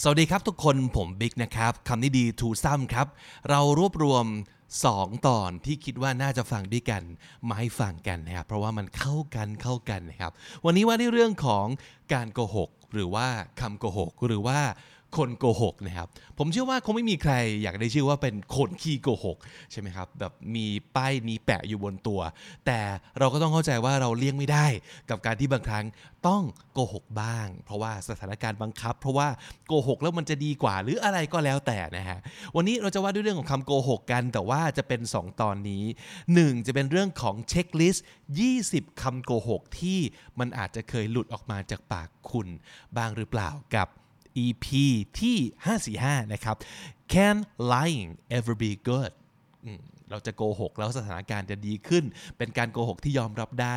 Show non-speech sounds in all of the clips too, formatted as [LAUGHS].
สวัสดีครับทุกคนผมบิ๊กนะครับคำนี้ดีทูซ้ำครับ เรารวบรวม 2 ตอนที่คิดว่าน่าจะฟังด้วยกันมาให้ฟังกันนะครับเพราะว่ามันเข้ากันเข้ากันนะครับ วันนี้ว่าในเรื่องของการโกหก หรือว่าคำโกหก หรือว่า คนโกหกนะครับ ผมเชื่อว่าคงไม่มีใครอยากได้ชื่อว่าเป็นคนขี้โกหกใช่ไหมครับ แบบมีป้ายนี้แปะอยู่บนตัว แต่เราก็ต้องเข้าใจว่าเราเลี่ยงไม่ได้ กับการที่บางครั้งต้องโกหกบ้าง เพราะว่าสถานการณ์บังคับ เพราะว่าโกหกแล้วมันจะดีกว่าหรืออะไรก็แล้วแต่นะฮะ วันนี้เราจะว่าด้วยเรื่องของคำโกหกกัน แต่ว่าจะเป็น 2 ตอนนี้ 1 จะเป็นเรื่องของเช็คลิสต์20คำโกหกที่มันอาจจะเคยหลุดออกมาจากปากคุณบ้างหรือเปล่ากับ EP ที่ 545 นะครับ Can lying ever be good เราจะโกหกแล้วสถานการณ์จะดีขึ้น เป็นการโกหกที่ยอมรับได้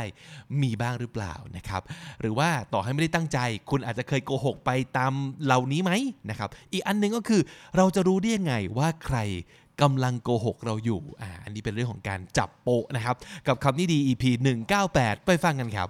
มีบ้างหรือเปล่านะครับ หรือว่าต่อให้ไม่ได้ตั้งใจ คุณอาจจะเคยโกหกไปตามเหล่านี้ไหมนะครับ อีกอันหนึงก็คือเราจะรู้ได้ยังไงว่าใครกำลังโกหกเราอยู่อ่าอันนี้เป็นเรื่องของการจับโปะนะครับ กับคำนี้ดี EP 198 ไปฟังกันครับ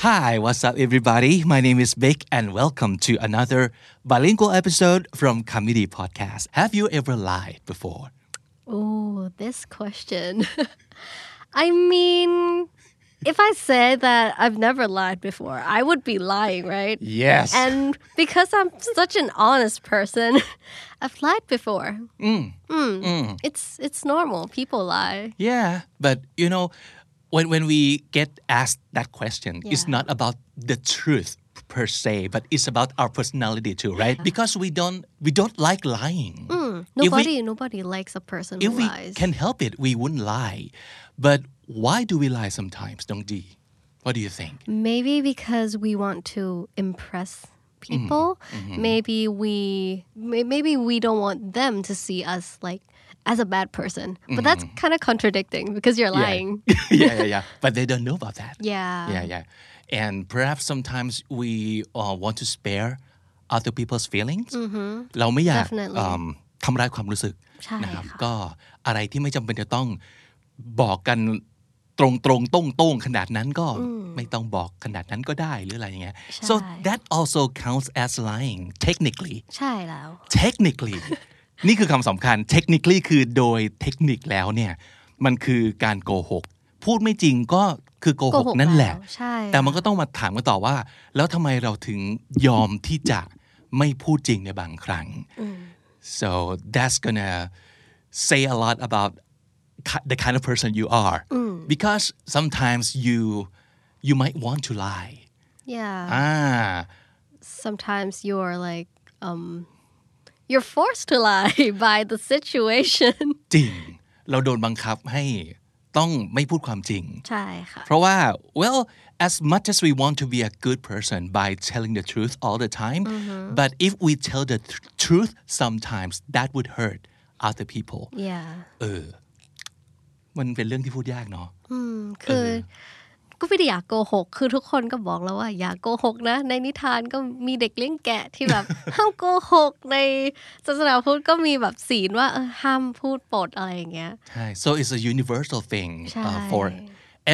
Hi, what's up, everybody? My name is Vic, and welcome to another bilingual episode from Comedy Podcast. Have you ever lied before? Oh, this question. [LAUGHS] I mean, if I say that I've never lied before, I would be lying, right? Yes. And because I'm such an honest person, [LAUGHS] I've lied before. Mm. It's it's normal. People lie. Yeah, but you know, when when we get asked that question, it's not about the truth per se, but it's about our personality too, right? Because we don't we don't like lying. Mm, if we- Nobody nobody likes a person if who we lies. can help it, we wouldn't lie. But why do we lie sometimes, Dong Ji? What do you think? Maybe because we want to impress mm, people. Mm-hmm. Maybe we maybe we don't want them to see us like as a bad person. But that's kind of contradicting because you're lying. yeah, yeah, yeah. But they don't know about that. Yeah. yeah, yeah. And perhaps sometimes we uh, want to spare other people's feelings เราไม่อยาก Definitely เอิ่มทำร้ายความรู้สึกใช่นะครับค่ะก็อะไรที่ไม่จำเป็นจะต้องบอกกันตรงตรงๆโต้งโต้งๆขนาดนั้นก็ไม่ต้องบอกขนาดนั้นก็ได้หรืออะไรอย่างเงี้ย so ใช่ that also counts as lying technically ใช่แล้ว technically นี่คือคำสำคัญ technically คือโดยเทคนิคแล้วเนี่ยมันคือการโกหก พูดไม่จริงก็คือโกหโกกหกนั่นแหละแล้วใช่แต่มันก็ต้องมาถามกันต่อว่า แล้วทำไมเราถึงยอมที่จะไม่พูดจริงในบางครั้ง so that's gonna say a lot about ki- the kind of person you are because sometimes you you might want to lie Yeah. อ่า Sometimes you're like um you're forced to lie [LAUGHS] by the situation. [LAUGHS] จริง เราโดนบังคับให้ต้องไม่พูดความจริง ใช่ค่ะ เพราะว่า well as much as we want to be a good person by telling the truth all the time but if we tell the tr- truth sometimes that would hurt other people Yeah. เออ มันเป็นเรื่องที่พูดยากเนาะ คือ ก็ไม่ได้อยากโกหก คือทุกคนก็บอกแล้วว่า อย่าโกหกนะ ในนิทานก็มีเด็กเลี้ยงแกะที่แบบ ห้ามโกหกในศาสนาพุทธก็มีแบบศีลว่าเออห้ามพูดปดอะไรอย่างเงี้ยใช่ so it's a universal thing ใช่ uh, for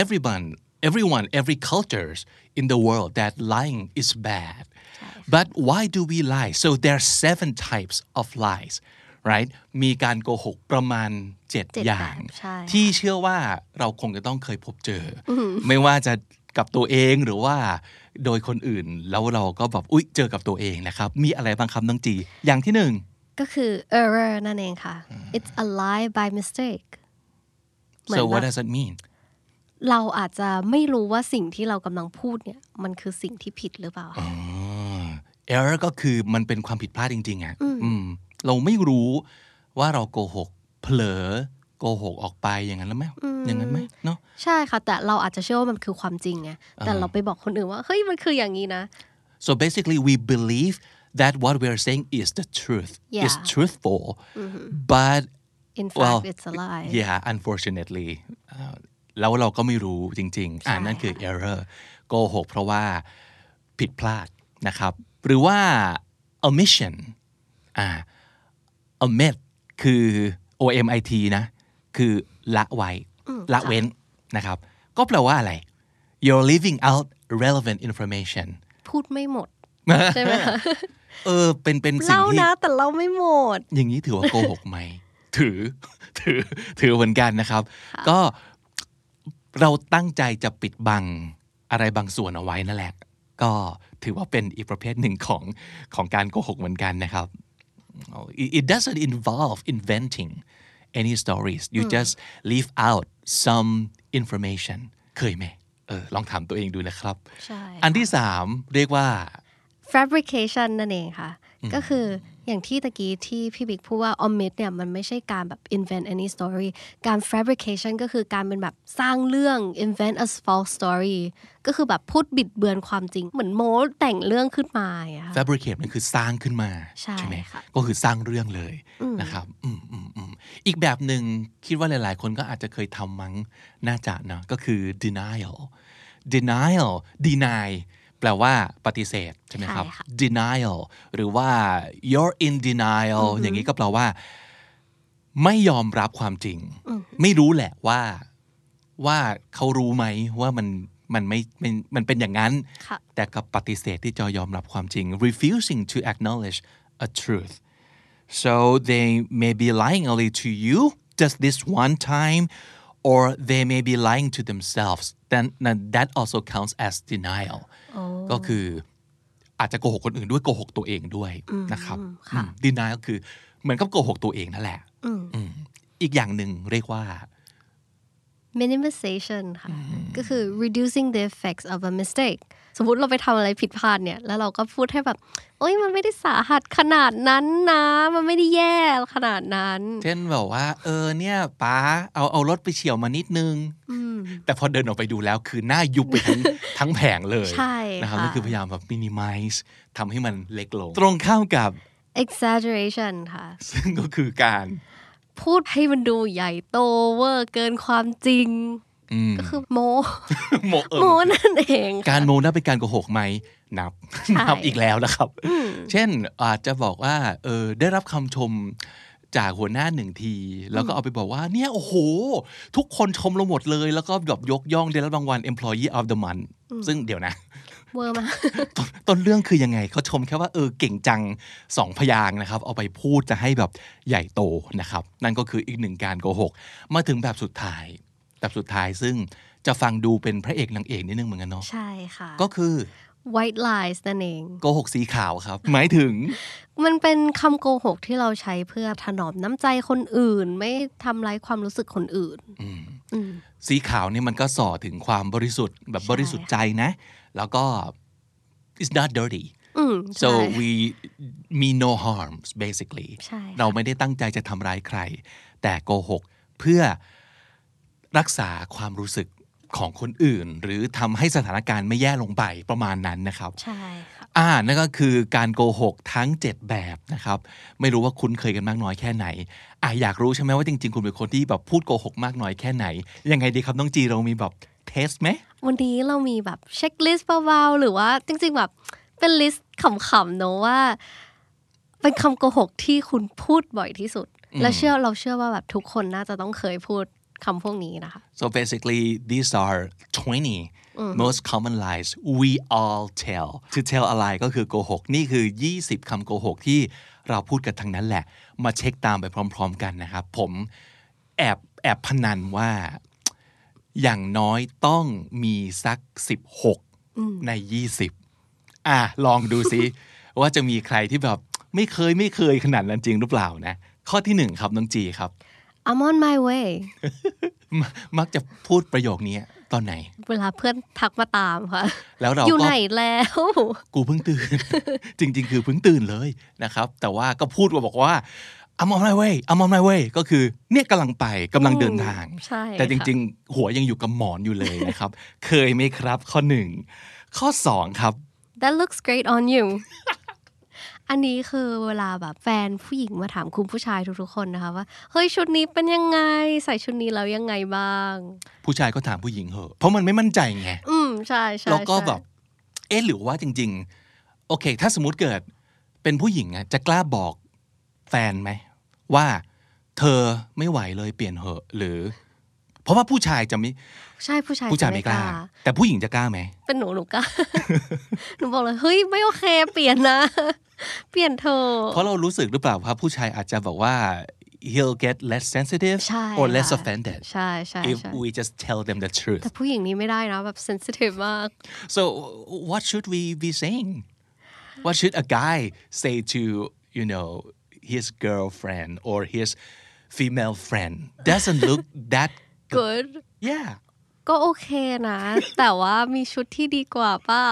everyone everyone every cultures in the world that lying is bad but why do we lie so there are seven types of lies right มีการโกหกประมาณ7เจ็ดอย่างแบบใช่ที่เชื่อว่าเราคงจะต้องเคยพบเจออไม่ว่าจะกับตัวเองหรือว่าโดยคนอื่นแล้วเราก็แบบอุ๊ยเจอกับตัวเองนะครับ มีอะไรบางคำน้องจี อย่างที่หนึ่งก็คือ error นั่นเองค่ะ it's a lie by mistake เหมือน so แบ what บ does that mean เราอาจจะไม่รู้ว่าสิ่งที่เรากำลังพูดเนี่ยมันคือสิ่งที่ผิดหรือเปล่า error ก็คือมันเป็นความผิดพลาดจริงๆอะอืม เราไม่รู้ว่าเราโกหก เผลอโกหกออกไปอย่างนั้นแล้วไหมอย่างนั้นไหมเนาะใช่ค่ะ แต่เราอาจจะเชื่อว่ามันคือความจริงไงแต่เราไปบอกคนอื่นว่าเฮ้ยมันคืออย่างนี้นะ so basically we believe that what we are saying is the truth is Yeah. truthful but in fact it's a lie yeah unfortunately อ่าแล้วเราก็ไม่รู้จริงๆอ่าใช่นั่นคือค่ะ error โกหกเพราะว่าผิดพลาดนะครับ หรือว่า omission อ่า omit คือ omit นะ คือละไว้ละเว้นนะครับ ก็แปลว่าอะไร you're leaving out relevant information พูดไม่หมด ใช่ไหมคะเออ เป็นเป็นสิ่งเล่าที่นะแต่เราไม่หมด อย่างนี้ถือว่าโกหกไหม ถือ ถือ ถือเหมือนกันนะครับ ก็เราตั้งใจจะปิดบังอะไรบางส่วนเอาไว้นั่นแหละ ก็ถือว่าเป็นอีกประเภทหนึ่งของของการโกหกเหมือนกันนะครับ it it doesn't involve inventing any stories you just leave out some information เคยไหมเออลองถามตัวเองดูนะครับใช่อันที่สามเรียกว่า fabrication นั่นเองค่ะ ก็คือ อย่างที่ตะกี้ที่พี่บิ๊กพูดว่า omit เนี่ยมันไม่ใช่การแบบ invent any story การ fabrication ก็คือการเป็นแบบสร้างเรื่อง invent a false story ก็คือแบบพูดบิดเบือนความจริง เหมือนโม้แต่งเรื่องขึ้นมาอย่างเงี้ยค่ะ fabricate มันคือสร้างขึ้นมา ใช่ไหมค่ะก็คือสร้างเรื่องเลยนะครับอืมอืมอืมอีกแบบหนึ่งคิดว่าหลาย ๆ คนก็อาจจะเคยทำมั้งน่าจะเนอะก็คือ denial denial deny แปลว่าปฏิเสธใช่ไหมครับใช่ค่ะ denial หรือว่า you're in denial อย่างนี้ก็แปลว่า ไม่ยอมรับความจริง ไม่รู้แหละว่าว่าเขารู้ไหมว่ามันมันไม่มันมันเป็นอย่างนั้นค่ะแต่กับปฏิเสธที่จะยอมรับความจริง refusing to acknowledge a truth so they may be lying only to you just this one time or they may be lying to themselves then then that also counts as denial ก็คืออาจจะโกหกคนอื่นด้วยโกหกตัวเองด้วยนะครับอืม denial คือเหมือนกับโกหกตัวเองนั่นแหละอืมอีกอย่างหนึ่งเรียกว่า minimization ค่ะ ก็คือ reducing the effects of a mistake สมมติเราไปทำอะไรผิดพลาดเนี่ย แล้วเราก็พูดให้แบบ โอ้ยมันไม่ได้สาหัสขนาดนั้นนะ มันไม่ได้แย่ขนาดนั้น เช่นแบบว่า เออเนี่ยป้าเอาเอารถไปเฉียวมานิดนึง แต่พอเดินออกไปดูแล้วคือหน้ายุบไปทั้งทั้งแผงเลย ใช่นะครับค่ะนั่นคือพยายามแบบ minimize ทำให้มันเล็กลง ตรงข้ามกับ exaggeration ค่ะ ซึ่งก็คือการ พูดให้มันดูใหญ่โตเวอร์เกินความจริงก็คือโมโมเออโมนั่นเองค่ะการโมนับเป็นการโกหกไหมนับนับอีกแล้วนะครับ เช่นอาจจะบอกว่าเออได้รับคำชมจากหัวหน้าหนึ่งที แล้วก็เอาไปบอกว่าเนี่ยโอ้โห ทุกคนชมเราหมดเลย แล้วก็แบบยกย่องได้รับรางวัล employee of the month ซึ่งเดี๋ยวนะ เวอร์มากต้นต้นเรื่องคือยังไงเขาชมแค่ว่าเออเก่งจังสองพยางค์นะครับ เอาไปพูดจะให้แบบใหญ่โตนะครับ นั่นก็คืออีกหนึ่งการโกหก มาถึงแบบสุดท้ายแบบสุดท้ายซึ่งจะฟังดูเป็นพระเอกนางเอกนิดนึงเหมือนกันเนาะใช่ค่ะ ก็คือ white lies นั่นเองโกหกสีขาวครับ หมายถึง มันเป็นคำโกหกที่เราใช้เพื่อถนอมน้ำใจคนอื่น ไม่ทำร้ายความรู้สึกคนอื่นอืมสีขาวเนี่ยมันก็ส่อถึงความบริสุทธิ์แบบใช่บริสุทธิ์ใจนะ แล้วก็ it's not dirty อืม so ใช่ we mean no harms basically ใช่ค่ะเราไม่ได้ตั้งใจจะทำร้ายใคร แต่โกหกเพื่อรักษาความรู้สึกของคนอื่น หรือทำให้สถานการณ์ไม่แย่ลงไปประมาณนั้นนะครับ ใช่ค่ะอ่านั่นก็คือการโกหกทั้ง 7 แบบนะครับ ไม่รู้ว่าคุ้นเคยกันมากน้อยแค่ไหนอ่าอยากรู้ใช่ไหมว่าจริง ๆ คุณเป็นคนที่แบบพูดโกหกมากน้อยแค่ไหน ยังไงดีครับน้องจีเรามีแบบ test ไหมวันนี้เรามีแบบ checklist เบาๆหรือว่าจริง ๆ แบบเป็น list ขำๆเนอะว่า เป็นคำโกหกที่คุณพูดบ่อยที่สุด และเชื่อเราเชื่อว่าแบบทุกคนน่าจะต้องเคยพูดคำพวกนี้นะคะ so basically these are 20 most common lies we all tell to tell อะไรก็คือโกหก นี่คือ 20คำโกหกที่เราพูดกันทั้งนั้นแหละ มาเช็คตามไปพร้อม ๆ กันนะครับ ผมแอบแอบพนันว่า อย่างน้อยต้องมีสัก 16 ใน 20 อะ ลองดูซิ ว่าจะมีใครที่แบบไม่เคยไม่เคยขนาดนั้นจริงหรือเปล่านะ ข้อที่หนึ่งครับ น้องจีครับ I'm on my way มมักจะพูดประโยคนี้ตอนไหน เวลาเพื่อนทักมาตามค่ะ แล้วเราอยู่ก็ไหนแล้ว กูเพิ่งตื่น จริง ๆ คือเพิ่งตื่นเลยนะครับ แต่ว่าก็พูดว่าบอกว่า I'm on my way I'm on my way ก็คือเนี่ยกำลังไปกำลังเดินทางใช่แต่จค่ะริงๆ หัวยังอยู่กับหมอนอยู่เลยนะครับ เคยไหมครับข้อหนึ่งข้อสองครับ That looks great on you อันนี้คือเวลาแบบแฟนผู้หญิงมาถามคุณผู้ชายทุกๆคนนะคะว่าเฮ้ยชุดนี้เป็นยังไง ใส่ชุดนี้แล้วยังไงบ้าง ผู้ชายก็ถามผู้หญิงเหอะเพราะมันไม่มั่นใจไงอืมใช่ใช่แล้วก็ใช่แบบเอ๊ะหรือว่าจริง ๆ โอเค ถ้าสมมติเกิดเป็นผู้หญิงอะจะกล้าบอก แฟนไหมว่าเธอไม่ไหวเลยเปลี่ยนเหอะ หรือ เพราะว่าผู้ชายจะไม่ใช่ผู้ชายผู้ชายจะไม่กล้า แต่ผู้หญิงจะกล้าไหมเป็นหนูหนูก็หนูบอกเลยเฮ้ยไม่โอเคเปลี่ยนนะ เปลี่ยนเธอะเพราะเรารู้สึกหรือเปล่าว่าผู้ชายอาจจะบอกว่า he'll get less sensitive ใช่ or less ค่ะ offended ใช่ใช่ if ใช่ we just tell them the truth แต่ผู้หญิงนี้ไม่ได้นะแบบ sensitive มาก so what should we be saying what should a guy say to you know his girlfriend or his female friend doesn't look that [LAUGHS] good yeah ก็โอเคนะ [LAUGHS] แต่ว่ามีชุดที่ดีกว่าเปล่า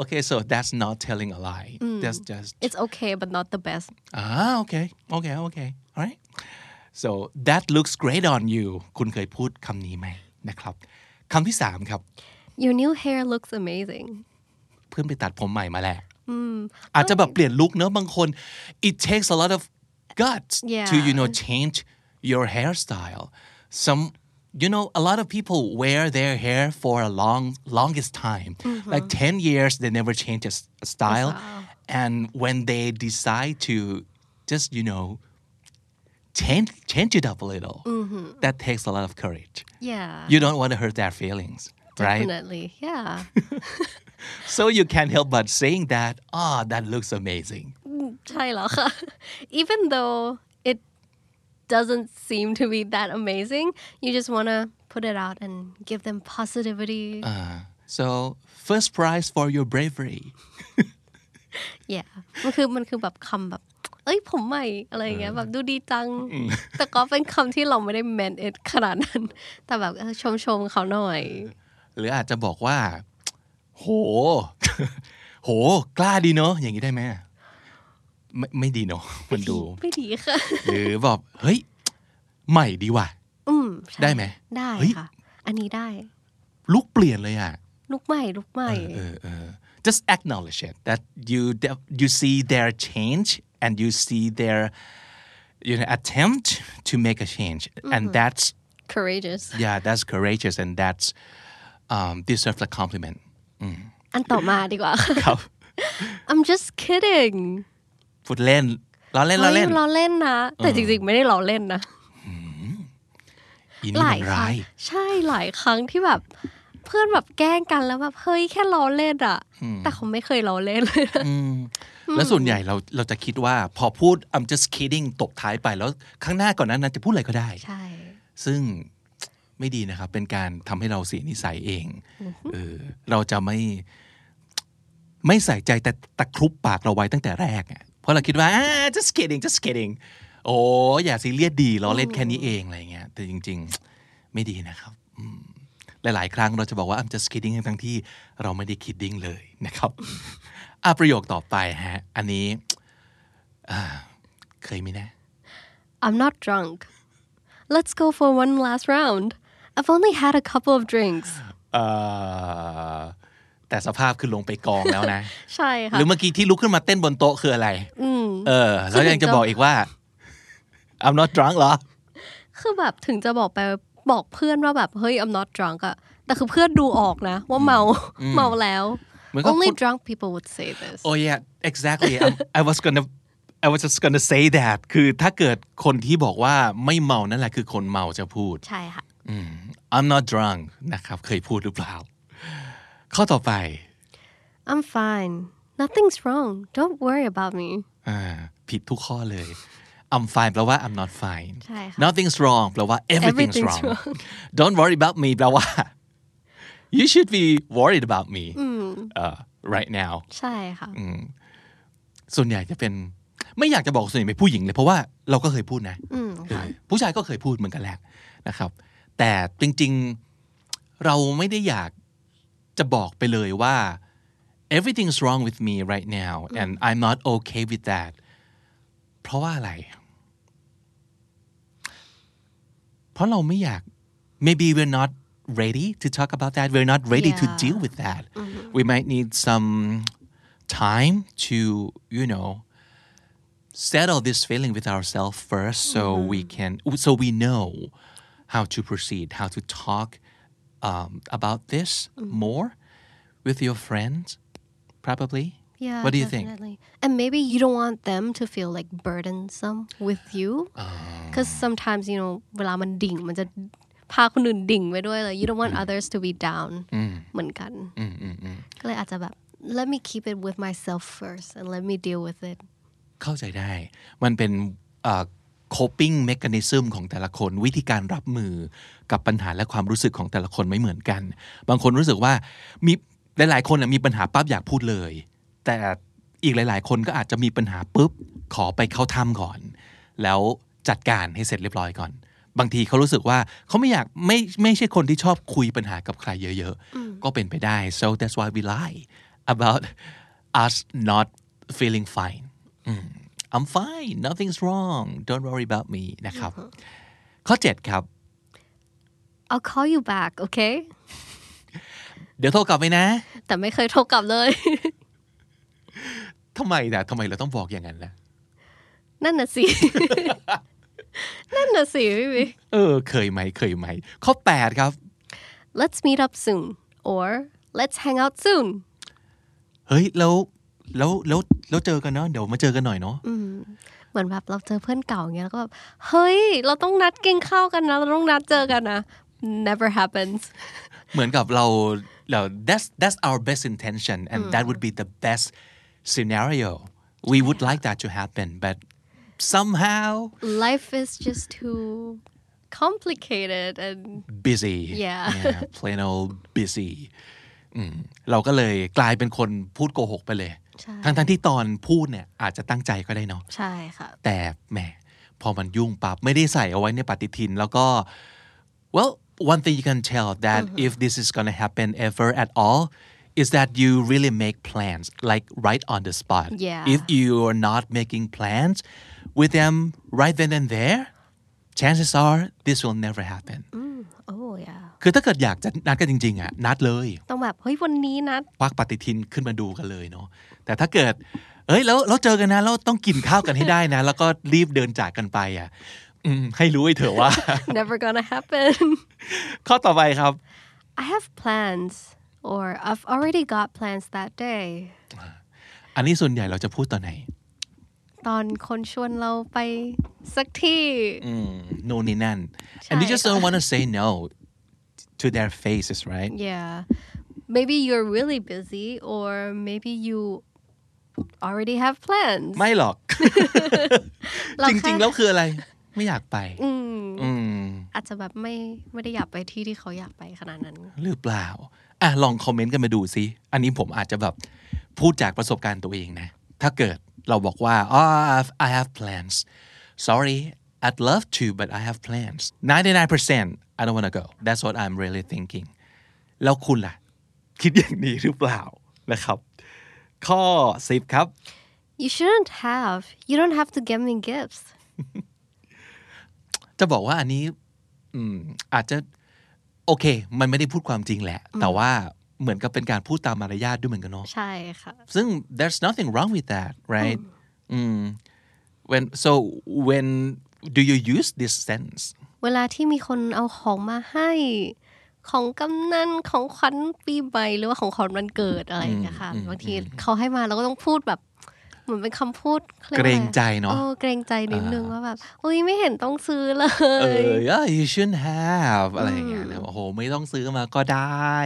okay so that's not telling a lie that's just it's okay but not the best ah okay okay okay all right so that looks great on you คุณเคยพูดคำนี้ไหมนะครับคำที่สามครับ your new hair looks amazing เพื่อนไปตัดผมใหม่มาแหละ อาจจะแบบเปลี่ยนลุคเนอะบางคน it takes a lot of guts Yeah. to you know change your hairstyle some you know a lot of people wear their hair for a long longest time like 10 years they never change a, s- a style and when they decide to just you know change change it up a little that takes a lot of courage yeah you don't want to hurt their feelings right definitely yeah [LAUGHS] So you can't help but saying that, ah, that looks amazing. ใช่แล้วค่ะ [LAUGHS] even though it doesn't seem to be that amazing you just want to put it out and give them positivity Uh, so first prize for your bravery. [LAUGHS] yeah มันคือมันคือแบบคำแบบ เอ้ยผมใหม่อะไรอย่างเงี้ยแบบดูดีจัง แต่ก็เป็นคำที่เราไม่ได้ [LAUGHS] meant it ขนาดนั้น แต่แบบเออชมชมๆเขาหน่อย หรืออาจจะบอกว่า โห โห กล้าดีเนอะอย่างนี้ได้ไหมไม่ไม่ดีเนอะมันดูไม่ดีค่ะหรือบอกเฮ้ย ใหม่ดีว่ะอืมใช่ได้ไหมได้เฮ้ยค่ะ อันนี้ได้ ลุกเปลี่ยนเลยอะ ลุกใหม่ลุกใหม่เออเออ just acknowledge it that you you see their change and you see their you know attempt to make a change and that's courageous yeah that's courageous and that's um deserves a compliment อันต่อมาดีกว่าครับ I'm just kidding พูดเล่นล้อเล่นล้อเฮ้ยเล่นล้อเล่นนะ แต่จริงๆ ไม่ได้ล้อเล่นนะอีหนี่ลามัยนครั้ร้างยใช่หลายครั้งที่แบบ เพื่อนแบบแกล้งกันแล้วแบบเฮ้ยแค่ล้อเล่นอะแต่เขาไม่เคยล้อเล่นเลยนะแล้วส่วนใหญ่เราเราจะคิดว่า พอพูด I'm just kidding ตบท้ายไปแล้ว ข้างหน้าก่อนนั้นนะจะพูดอะไรก็ได้ ใช่ ซึ่ง ไม่ดีนะครับ เป็นการทำให้เราเสียนิสัยเองเออเราจะไม่ไม่ใส่ใจแต่ตะครุบปากเราไว้ตั้งแต่แรกอะเพราะเราคิดว่าอ่า just kidding just kidding โอ้อย่าซีเรียสดีเราเล่นแค่นี้เองอะไรเงี้ยแต่จริง ๆ ไม่ดีนะครับอืมหลาย ๆ ครั้งเราจะบอกว่า I'm just kidding ทั้งที่เราไม่ได้ kidding เลยนะครับอะประโยคต่อไปฮะ อันนี้อ่าเคยไหมนะ I'm not drunk Let's go for one last round I've only had a couple of drinks เอ่อแต่สภาพคือลงไปกองแล้วนะ ใช่หค่ะรือเมื่อกี้ที่ลุกขึ้นมาเต้นบนโต๊ะคืออะไรเออ แล้วยังจะบอกอีกว่า I'm not drunk เหรอ คือแบบถึงจะบอกไปบอกเพื่อนว่าแบบเฮ้ย I'm not drunk อะแต่คือเพื่อนดูออกนะ ว่าเมาเมาแล้วเหมือนกับ Only คน drunk people would say this Oh yeah exactly I'm, I was gonna I was just gonna say that คือถ้าเกิดคนที่บอกว่าไม่เมานั่นแหละคือคนเมาจะพูด ใช่ค่ะ I'm not drunk นะครับ เคยพูดหรือเปล่า ข้อต่อไป I'm fine nothing's wrong don't worry about me อ่าผิดทุกข้อเลย I'm fine แปลว่า I'm not fine ใช่ค่ะ nothing's wrong แปลว่า everything's, Everything's wrong. wrong. don't worry about me แปลว่า you should be worried about me uh, right now ใช่ค่ะส่วนใหญ่จะเป็นไม่อยากจะบอกส่วนใหญ่เป็นผู้หญิงเลยเพราะว่าเราก็เคยพูดนะอืมเออผู้ชายก็เคยพูดเหมือนกันแหละนะครับ แต่จริงๆเราไม่ได้อยากจะบอกไปเลยว่า everything's wrong with me right now and I'm not okay with that เพราะว่าอะไร เพราะเราไม่อยาก maybe we're not ready to talk about that we're not ready to Yeah. deal with that we might need some time to you know settle this feeling with ourselves first so we can so we know how to proceed how to talk um, about this more with your friends probably Yeah, what do you think definitely. And maybe you don't want them to feel like burdensome with you. Because sometimes, you know, เวลามันดิ่งมันจะพาคนอื่นดิ่งไปด้วยเลย You don't want others to be down เหมือนกัน ก็เลยอาจจะแบบ let me keep it with myself first and let me deal with it เข้าใจได้ มันเป็นเอ่อ coping mechanism ของแต่ละคนวิธีการรับมือกับปัญหาและความรู้สึกของแต่ละคนไม่เหมือนกัน บางคนรู้สึกว่ามีหลาย ๆ คนน่ะมีปัญหาปั๊บอยากพูดเลย แต่อีกหลาย ๆ คนก็อาจจะมีปัญหาปุ๊บขอไปเข้าถ้ำก่อน แล้วจัดการให้เสร็จเรียบร้อยก่อน บางทีเขารู้สึกว่าเขาไม่อยากไม่ไม่ใช่คนที่ชอบคุยปัญหากับใครเยอะ ๆ ก็เป็นไปได้ so that's why we lie about us not feeling fine I'm fine nothing's wrong don't worry about me นะครับข้อ 7 ครับ I'll call you back okay เดี๋ยวโทรกลับไปนะ แต่ไม่เคยโทรกลับเลยทำไมนะทำไมเราต้องบอกอย่างนั้นนะนั่นน่ะสินั่นน่ะสิพี่บิ๊กเออเคยไหมเคยไหม ข้อ 8 ครับ let's meet up soon or let's hang out soon เฮ้ย แล้ว แล้วแล้วแล้วเจอกันเนาะเดี๋ยวมาเจอกันหน่อยเนาะเหมือนแบบเราเจอเพื่อนเก่าอย่างเงี้ยแล้วก็แบบเฮ้ย เราต้องนัดกินข้าวกันนะเราต้องนัดเจอกันนะ never happens เหมือนกับเราเรา that's that's our best intention and that would be the best scenario we would like that to happen but somehow life is just too complicated and busy Yeah. plain old busy อืมเราก็เลยกลายเป็นคนพูดโกหกไปเลยใช่ ทั้งทั้งๆที่ตอนพูดเนี่ยอาจจะตั้งใจก็ได้เนาะใช่ค่ะ แต่แหมพอมันยุ่งปั๊บไม่ได้ใส่เอาไว้ในปฏิทิน แล้วก็ well one thing you can tell that if this is gonna happen ever at all is that you really make plans like right on the spot Yeah. if you are not making plans with them right then and there chances are this will never happen โอ้ย คือถ้าเกิดอยากจะนัดกันจริงๆอะนัดเลย ต้องแบบเฮ้ยวันนี้นัดควักปฏิทินขึ้นมาดูกันเลยเนาะแต่ถ้าเกิด เอ้ยแล้วเราเจอกันนะแล้วต้องกินข้าวกันให้ได้นะ แล้วก็รีบเดินจากกันไปอะอืมให้รู้ไว้เถอะว่า never gonna happen ข้อต่อไปครับ I have plans or I've already got plans that day อันนี้ส่วนใหญ่เราจะพูดตอนไหน ตอนคนชวนเราไปสักที่อืมโน่นนี่นั่น and you just ใช่ค่ะ don't want to say no to their faces right yeah maybe you're really busy or maybe you already have plans ไม่หรอกเราจแค่ริงๆ แล้วคืออะไร ไม่อยากไปอืมอืมอาจจะแบบไม่ไม่ได้อยากไปที่ที่เขาอยากไปขนาดนั้น หรือเปล่า อะลองคอมเมนต์กันมาดูซิ อันนี้ผมอาจจะแบบพูดจากประสบการณ์ตัวเองนะ ถ้าเกิดเราบอกว่า oh I have- I have plans sorry I'd love to but I have plans 99% I don't wanna go that's what I'm really thinking แล้วคุณล่ะ คิดอย่างนี้หรือเปล่านะครับ ข้อ10ครับ you shouldn't have you don't have to get me gifts จะบอกว่าอันนี้อืมอาจจะโอเค มันไม่ได้พูดความจริงแหละ แต่ว่าเหมือนกับเป็นการพูดตามมารยาทด้วยเหมือนกันเนาะใช่ค่ะ ซึ่ง there's nothing wrong with that right อืม when so when do you use this sense เวลาที่มีคนเอาของมาให้ ของกำนันของขวัญปีใหม่หรือว่าของขวัญวันเกิดอะไรอย่างเงี้ยค่ะบางทีเขาให้มาเราก็ต้องพูดแบบเหมือนเป็นคำพูดขายเกว่ารงใจเนาะโอ้เกรงใจนิดนึงว่าแบบอุ้ยไม่เห็นต้องซื้อเลเอยอ yeah you shouldn't have อะไรอย่างเงี้ยนะโอ้โห ไม่ต้องซื้อมาก็ได้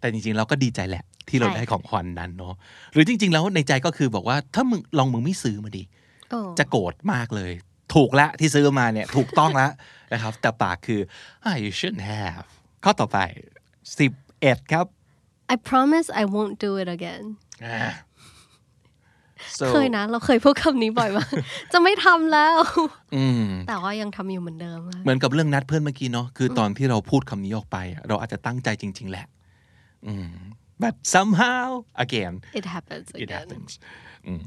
แต่จริงๆเราก็ดีใจแหละ ที่เราใช่ได้ของขวัญนั้นเนาะหรือจริง ๆ แล้วในใจก็คือบอกว่าถ้ามึงลองมึงไม่ซื้อมาดิโอ้จะโกรธมากเลย ถูกละที่ซื้อมาเนี่ยถูกต้องละนะครับ แต่ปากคือ ah you shouldn't have ข้อต่อไป 11 ครับ I promise I won't do it again อ่า so เคยนะ เราเคยพูดคำนี้บ่อยมาก จะไม่ทำแล้วอืมแต่ว่ายังทำอยู่เหมือนเดิมค่ะเหมือนกับเรื่องนัดเพื่อนเมื่อกี้เนาะคือตอนที่เราพูดคำนี้ออกไปอะเราอาจจะตั้งใจจริง ๆ แหละอืม but somehow again it happens it again happens อืม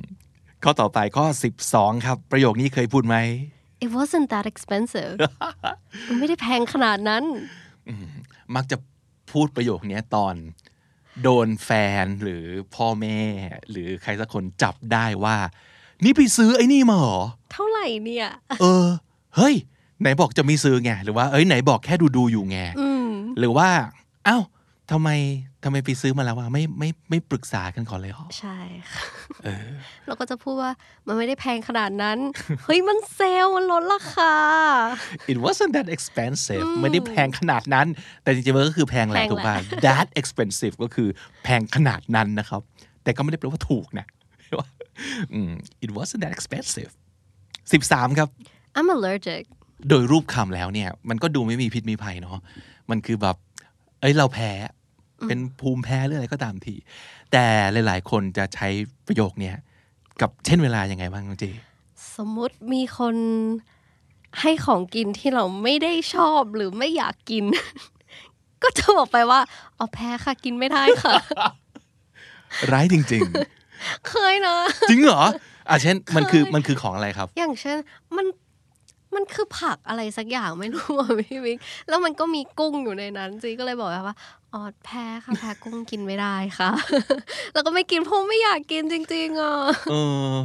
ข้อต่อไปข้อ 12 ครับ ประโยคนี้เคยพูดไหม it wasn't that expensive มันไม่ได้แพงขนาดนั้น มักจะพูดประโยคนี้ตอนโดนแฟนหรือพ่อแม่ หรือใครสักคนจับได้ว่า นี่ไปซื้อไอ้นี่มาเหรอ เท่าไหร่เนี่ย เออ เฮ้ย ไหนบอกจะไม่ซื้อไง หรือว่า เอ้ยไหนบอกแค่ดูดูๆอยู่ไงอืมหรือว่า เอ้าทำไม ทำไมไปซื้อมาแล้วว่าไม่ไม่ไม่ปรึกษากันก่อนเลยเหรอ ใช่ค่ะเราก็จะพูดว่ามันไม่ได้แพงขนาดนั้น เฮ้ยมันเซลล์มันลดราคา it wasn't that expensive ไม่ได้แพงขนาดนั้น แต่จริงๆมันก็คือแพงแหละแพงแหละถูกป่ะ that expensive ก็คือแพงขนาดนั้นนะครับ แต่ก็ไม่ได้แปลว่าถูกนะอืม it wasn't that expensive 13 ครับ I'm allergic โดยรูปคำแล้วเนี่ย มันก็ดูไม่มีพิษมีภัยเนาะมันคือแบบ เอ้ยเราแพ้ เป็นภูมิแพ้หรืออะไรก็ตามที แต่หลาย ๆ คนจะใช้ประโยคเนี้ยกับเช่นเวลายังไงบ้างน้องเจสมมุติมีคนให้ของกินที่เราไม่ได้ชอบหรือไม่อยากกิน ก็จะบอกไปว่าอ๋อแพ้ค่ะกินไม่ได้ค่ะ ร้ายจริงเคยนะๆจริงเหรออะเช่นมันคือมันคือของอะไรครับ อย่างเช่นมันมันคือผักอะไรสักอย่างไม่รู้อะพี่วิกแล้วมันก็มีกุ้งอยู่ในนั้นจีก็เลยบอกไปว่า อ๋อแพ้ค่ะแพ้กุ้งกินไม่ได้ค่ะ แล้วก็ไม่กินเพราะไม่อยากกินจริงๆอะเออ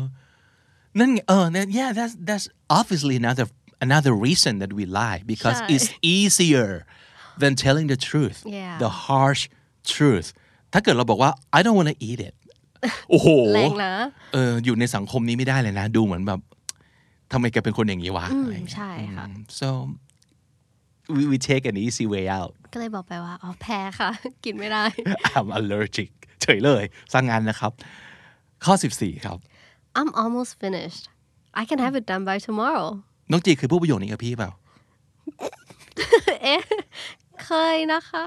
นั่นไงเออนั่น yeah that's that's obviously another another reason that we lie because ใช่ it's easier than telling the truth Yeah. the harsh truth ถ้าเกิดเราบอกว่า I don't want to eat it โอ้โหแรงนะเอออยู่ในสังคมนี้ไม่ได้เลยนะ ดูเหมือนแบบทำไมแกเป็นคนอย่างนี้วะอืมอะไรอย่างเงี้ยใช่ค่ะอืม so we we take an easy way out ก็เลยบอกไปว่าอ๋อแพ้ค่ะ กินไม่ได้ I'm allergic เฉยเลยสร้างงานนะครับ ข้อ 14 ครับ I'm almost finished I can have it done by tomorrow น้องจีเคยพูดประโยคนี้กับพี่เปล่า เอ๊ะ เคยนะคะ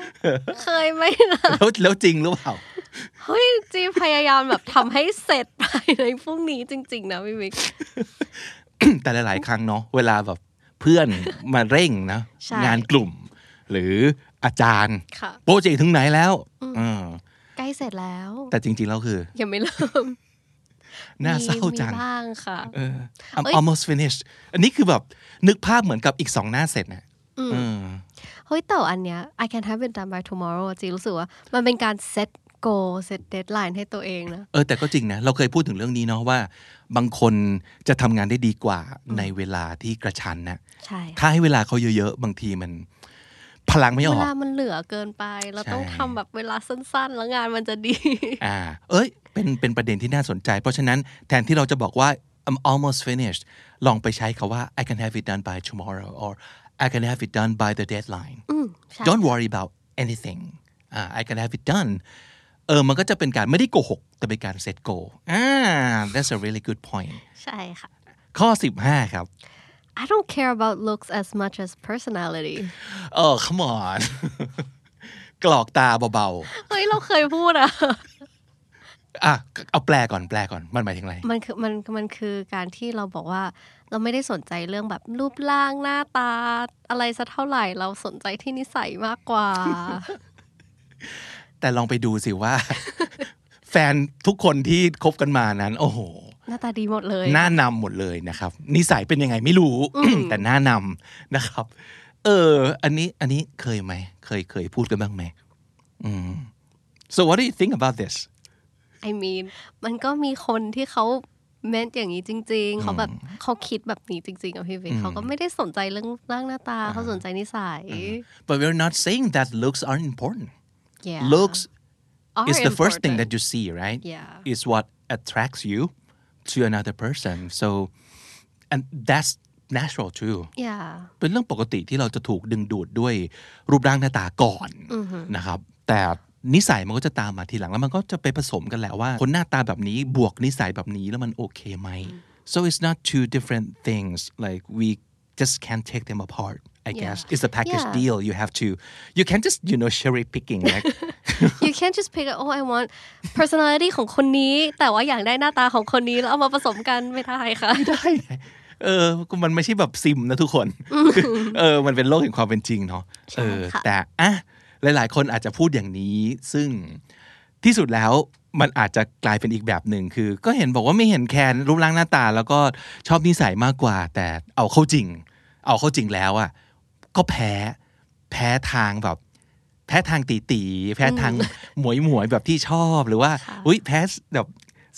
เคยไหมนะแล้วแล้วจริงหรือเปล่า เฮ้ยจีพยายามแบบทำให้เสร็จภายในพรุ่งนี้จริง ๆ นะพี่วิกแต่หลาย ๆ ครั้งเนาะเวลาแบบ เพื่อนมาเร่งนะใช่งานกลุ่ม หรืออาจารย์ค่ะโปรเจกต์ถึงไหนแล้วเออใกล้เสร็จแล้ว แต่จริงๆแล้วคือ ยังไม่เริ่มน่าเศร้าจังมีบ้างค่ะเออ I'm เอ้ย almost finished อันนี้คือแบบนึกภาพเหมือนกับอีกสองหน้าเสร็จนะเออเฮ้ยแต่อันเนี้ย I can have it done by tomorrow จีรู้สึกว่า มันเป็นการ set goal set deadline ให้ตัวเองนะเออแต่ก็จริงนะ เราเคยพูดถึงเรื่องนี้เนาะว่า บางคนจะทำงานได้ดีกว่าในเวลาที่กระชันนะใช่ถ้าให้เวลาเขาเยอะๆ บางทีมัน พลังไม่อเวอกลามันเหลือเกินไปเราต้องใช่ทำแบบเวลาสั้นๆ แล้วงานมันจะดี อ่า เอ้ย เป็นเป็นประเด็นที่น่าสนใจ เพราะฉะนั้นแทนที่เราจะบอกว่า I'm almost finished ลองไปใช้คาว่า I can have it done by tomorrow or I can have it done by the deadline อืมใช่ don't worry about anything อ่า I can have it done เออมันก็จะเป็นการไม่ได้โกหก แต่เป็นการ set goal อ่า that's a really good point ใช่ค่ะ ข้อ 15 ครับ I don't care about looks as much as personality เออ come on กรอกตาเบาเฮ้ย เราเคยพูดอะๆอะเอาแปลก่อนแปลก่อนมันหมายถึงอะไร มันคือมันมันคือการที่เราบอกว่าเราไม่ได้สนใจเรื่องแบบรูปร่างหน้าตา อะไรสักเท่าไหร่เราสนใจที่นิสัยมากกว่า แต่ลองไปดูสิว่า แฟนทุกคนที่คบกันมานั้น โอ้โหหน้าตาดีหมดเลย หน้านำหมดเลยนะครับ นิสัยเป็นยังไงไม่รู้ แต่หน้านำนะครับ เออ อันนี้อันนี้เคยไหมเคยเคยพูดกันบ้างไหมอืม so what do you think about this I mean มันก็มีคนที่เขาเมนอย่างนี้จริง ๆ เขาแบบเขาคิดแบบนี้จริงๆอะพี่วิกเขาก็ไม่ได้สนใจเรื่องร่างหน้าตาเขาสนใจนิสัย but we're not saying that looks aren't important yeah looks are is the first thing that important. you see right Yeah. is what attracts you to another person so and that's natural too yeah เป็นเรื่องปกติที่เราจะถูกดึงดูดด้วยรูปร่างหน้าตาก่อนนะครับ แต่นิสัยมันก็จะตามมาทีหลังแล้วมันก็จะไปผสมกันแหละว่า คนหน้าตาแบบนี้บวกนิสัยแบบนี้แล้วมันโอเคไหม so it's not two different things like we just can't take them apart I guess it's a package Yeah. deal you have to you can't just you know cherry picking like you can't just pick oh I want personality ของคนนี้ แต่ว่าอยากได้หน้าตาของคนนี้แล้วเอามาผสมกันไม่ได้ค่ะได้ไงเออก็มันไม่ใช่แบบซิมนะทุกคนเออมันเป็นโลกแห่งความเป็นจริงเนาะเออค่ะแต่อะหลาย ๆ คนอาจจะพูดอย่างนี้ ซึ่งที่สุดแล้วมันอาจจะกลายเป็นอีกแบบหนึ่งคือ ก็เห็นบอกว่าไม่เห็นแคนรูปร่างหน้าตา แล้วก็ชอบนิสัยมากกว่า แต่เอาเข้าจริง เอาเข้าจริงแล้วอะ ก็แพ้ แพ้ทางแบบ แพพ้ทางตีตีๆแพ้ทางหมวยหมวยๆแบบที่ชอบหรือว่าอุ้ยแพ้แบบ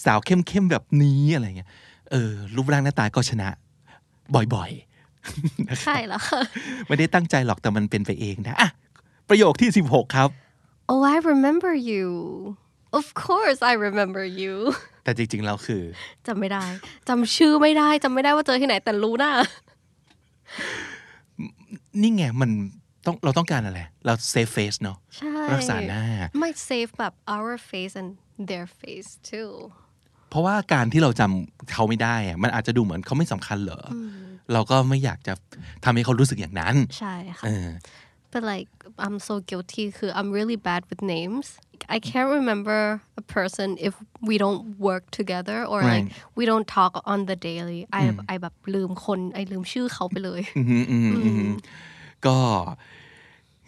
สาวเข้มเข้มๆแบบนี้อะไรเงี้ยเออรูปร่างหน้าตาก็ชนะ บ่อยๆใช่แล้วค่ะไม่ได้ตั้งใจหรอกแต่มันเป็นไปเองนะอะประโยคที่ 16 ครับ Oh I remember you Of course I remember you แต่จริงๆแล้วคือจำไม่ได้จำชื่อไม่ได้จำไม่ได้ว่าเจอที่ไหนแต่รู้หน้า นี่ไงมันต้องเราต้องการอะไร เราเซฟเฟสเนาะใช่รักษาหน้า ไม่ save แบบ our face and their face too เพราะว่าการที่เราจำเขาไม่ได้อะมันอาจจะดูเหมือนเขาไม่สำคัญเหรออเราก็ไม่อยากจะทำให้เขารู้สึกอย่างนั้น ใช่ค่ะเออ but like I'm so guilty คือ I'm really bad with names I can't remember a person if we don't work together or like Right. we don't talk on the daily I I แบบลืมคนไอลืมชื่อเขาไปเลย ก็ [LAUGHS]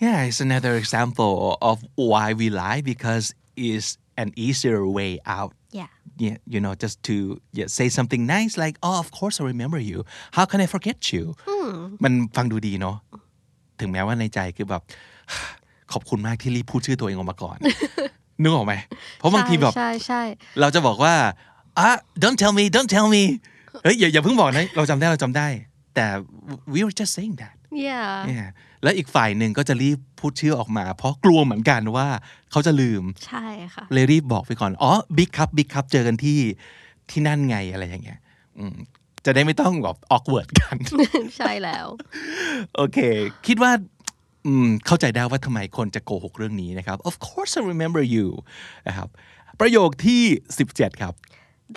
yeah it's another example of why we lie because it's an easier way out yeah yeah, you know, just to yeah, say something nice like, oh, of course I remember you. How can I forget you? มันฟังดูดีเนาะ ถึงแม้ว่าในใจคือแบบ ขอบคุณมากที่รีบพูดชื่อตัวเองออกมาก่อน นึกออกไหม เพราะบางทีแบบ ใช่ใช่เราจะบอกว่าอะ don't tell me don't tell me เฮ้ยอย่าอย่าเพิ่งบอกนะ เราจำได้เราจำได้ แต่ we were just saying that yeah yeah แล้วอีกฝ่ายหนึ่งก็จะรีบพูดชื่อออกมา เพราะกลัวเหมือนกันว่าเขาจะลืม ใช่ค่ะ เลยรีบบอกไปก่อน อ๋อ บิ๊กครับ บิ๊กครับ เจอกันที่ที่นั่นไงอะไรอย่างเงี้ยอืมจะได้ไม่ต้องแบบออกเวิร์ดกัน ใช่แล้ว โอเค คิดว่าอืม เข้าใจได้ว่าทำไมคนจะโกหกเรื่องนี้นะครับ of course I remember you นะครับประโยคที่ 17 ครับ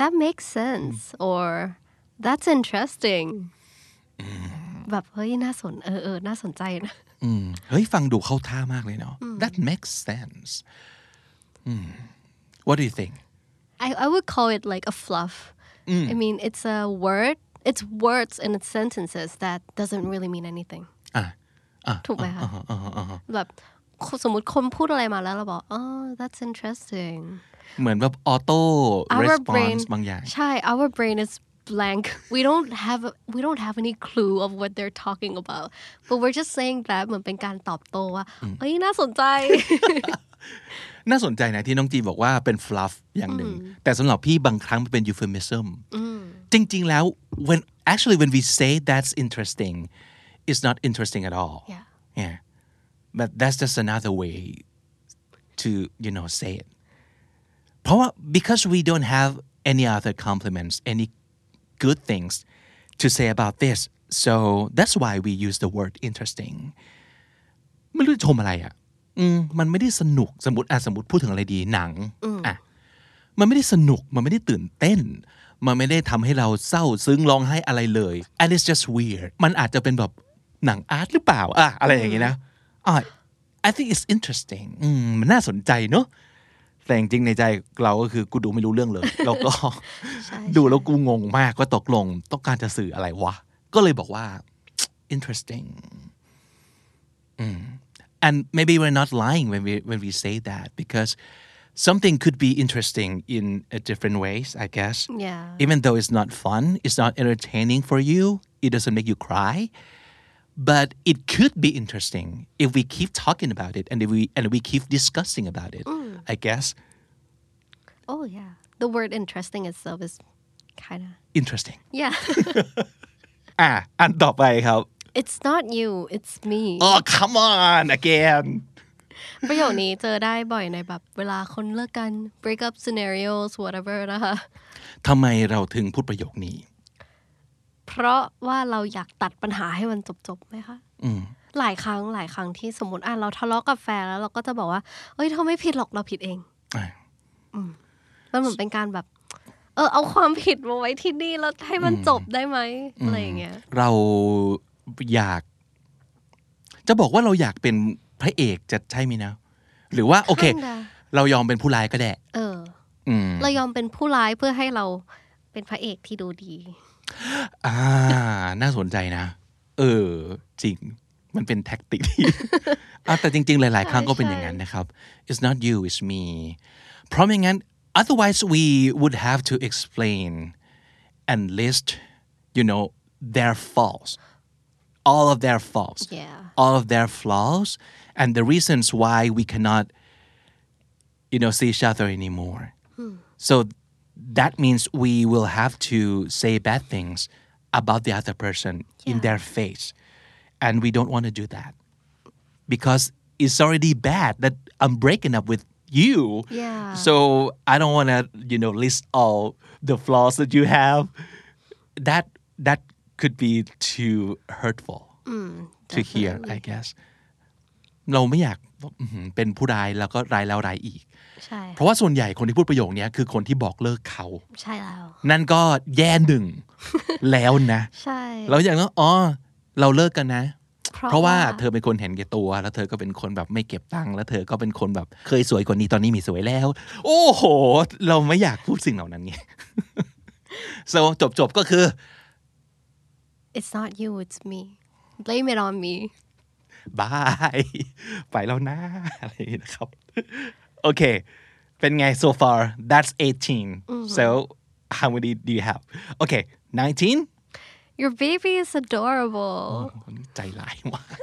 that makes sense or that's interesting แบบเฮ้ยน่าสนเออเออน่าสนใจนะอืมเฮ้ยฟังดูเข้าท่ามากเลยเนาะ that makes sense อืม what do you think I I would call it like a fluff I mean it's a word it's words and it's sentences that doesn't really mean anything อะอะ ถูกไหมคะแบบสมมติคนพูดอะไรมาแล้วเราบอกอ๋อ that's interesting เหมือนแบบออโต้ our brain response บางอย่าง ใช่ our brain is blank we don't have we don't have any clue of what they're talking about but we're just saying that เหมือนเป็นการตอบโต้ว่าเอ้ยน่าสนใจ น่าสนใจนะที่น้องจีบอกว่าเป็น fluff อย่างหนึ่ง แต่สำหรับพี่บางครั้งมันเป็น euphemism จริง ๆ แล้ว when actually when we say that's interesting it's not interesting at all Yeah. yeah but that's just another way to you know say it เพราะว่า because we don't have any other compliments any good things to say about this so that's why we use the word interesting ไม่รู้จะชมอะไรอ่ะ อืม มันไม่ได้สนุก สมมติอ่ะสมมติพูดถึงอะไรดี หนัง อ่ะ มันไม่ได้สนุก มันไม่ได้ตื่นเต้น มันไม่ได้ทำให้เราเศร้าซึ้งร้องไห้อะไรเลย and it's just weird มันอาจจะเป็นแบบ หนังอาร์ตหรือเปล่าอะอะไรอย่างงี้นะอะ I think it's interesting อืมมันน่าสนใจเนอะแต่จริงๆในใจเราก็คือกูดูไม่รู้เรื่องเลยแล้วก็ดูแล้วกูงงมากว่าตกลงต้องการจะสื่ออะไรวะ ก็เลยบอกว่า interesting and maybe we're not lying when we when we say that because something could be interesting in a different ways i guess Yeah. even though it's not fun it's not entertaining for you it doesn't make you cry but it could be interesting if we keep talking about it and if we and we keep discussing about it i guess oh yeah the word interesting itself is kind of interesting yeah [LAUGHS] อ่ะอันต่อไปครับ it's not you it's me oh come on again [LAUGHS] ประโยคนี้เจอได้บ่อยในแบบเวลาคนเลิกกัน break up scenarios whatever [LAUGHS] นะคะ ทำไมเราถึงพูดประโยคนี้ เพราะว่าเราอยากตัดปัญหาให้มันจบๆไหมคะหลายครั้งหลายครั้งที่สมมติอะเราทะเลาะกับแฟนแล้วเราก็จะบอกว่า เอ้ยเธอไม่ผิดหรอกเราผิดเองอะมันเหมือนเป็นการแบบ เออ เอาความผิดมาไว้ที่นี่แล้วให้มันจบได้ไหมอะไรอย่างเงี้ย เราอยาก จะบอกว่าเราอยากเป็นพระเอกจะใช่ไหมนะ หรือว่า โอเค Kinda เรายอมเป็นผู้ร้ายก็ได้ เอออืมเรายอมเป็นผู้ร้ายเพื่อให้เราเป็นพระเอกที่ดูดี อ่า น่าสนใจนะ เออ จริง มันเป็นแท็กติกที่ [LAUGHS] อ่ะแต่จริง ๆ หลาย ๆ ครั้งก็เป็นอย่างนั้นนะครับ it's not you it's me เพราะไม่งั้น otherwise we would have to explain and list you know their faults all of their faults Yeah. all of their flaws and the reasons why we cannot you know see each other anymore so that means we will have to say bad things about the other person in Yeah. their face and we don't want to do that because it's already bad that I'm breaking up with you Yeah. so I don't want to you know list all the flaws that you have that that could be too hurtful to hear I guess เราไม่อยากอื้อหือ เป็นผู้ร้ายแล้วก็ร้ายแล้วร้ายอีก ใช่ เพราะว่าส่วนใหญ่คนที่พูดประโยคเนี้ยคือคนที่บอกเลิกเขา ใช่แล้ว นั่นก็แย่หนึ่งแล้วนะ ใช่ แล้วอย่างนั้นอ๋อ เราเลิกกันนะ เพราะเพราะว่าว่าเธอเป็นคนเห็นแก่ตัว แล้วเธอก็เป็นคนแบบไม่เก็บตังค์ แล้วเธอก็เป็นคนแบบเคยสวยกว่านี้ตอนนี้มีสวยแล้ว โอ้โห เราไม่อยากพูดสิ่งเหล่านั้นไง so จบจบๆก็คือ it's not you it's me blame it on me บาย ไปแล้วนะอะไรอย่างนี้นะครับ โอเค เป็นไง so far that's 18 so how many do you have okay 19 your baby is adorable ใจร้ายมาก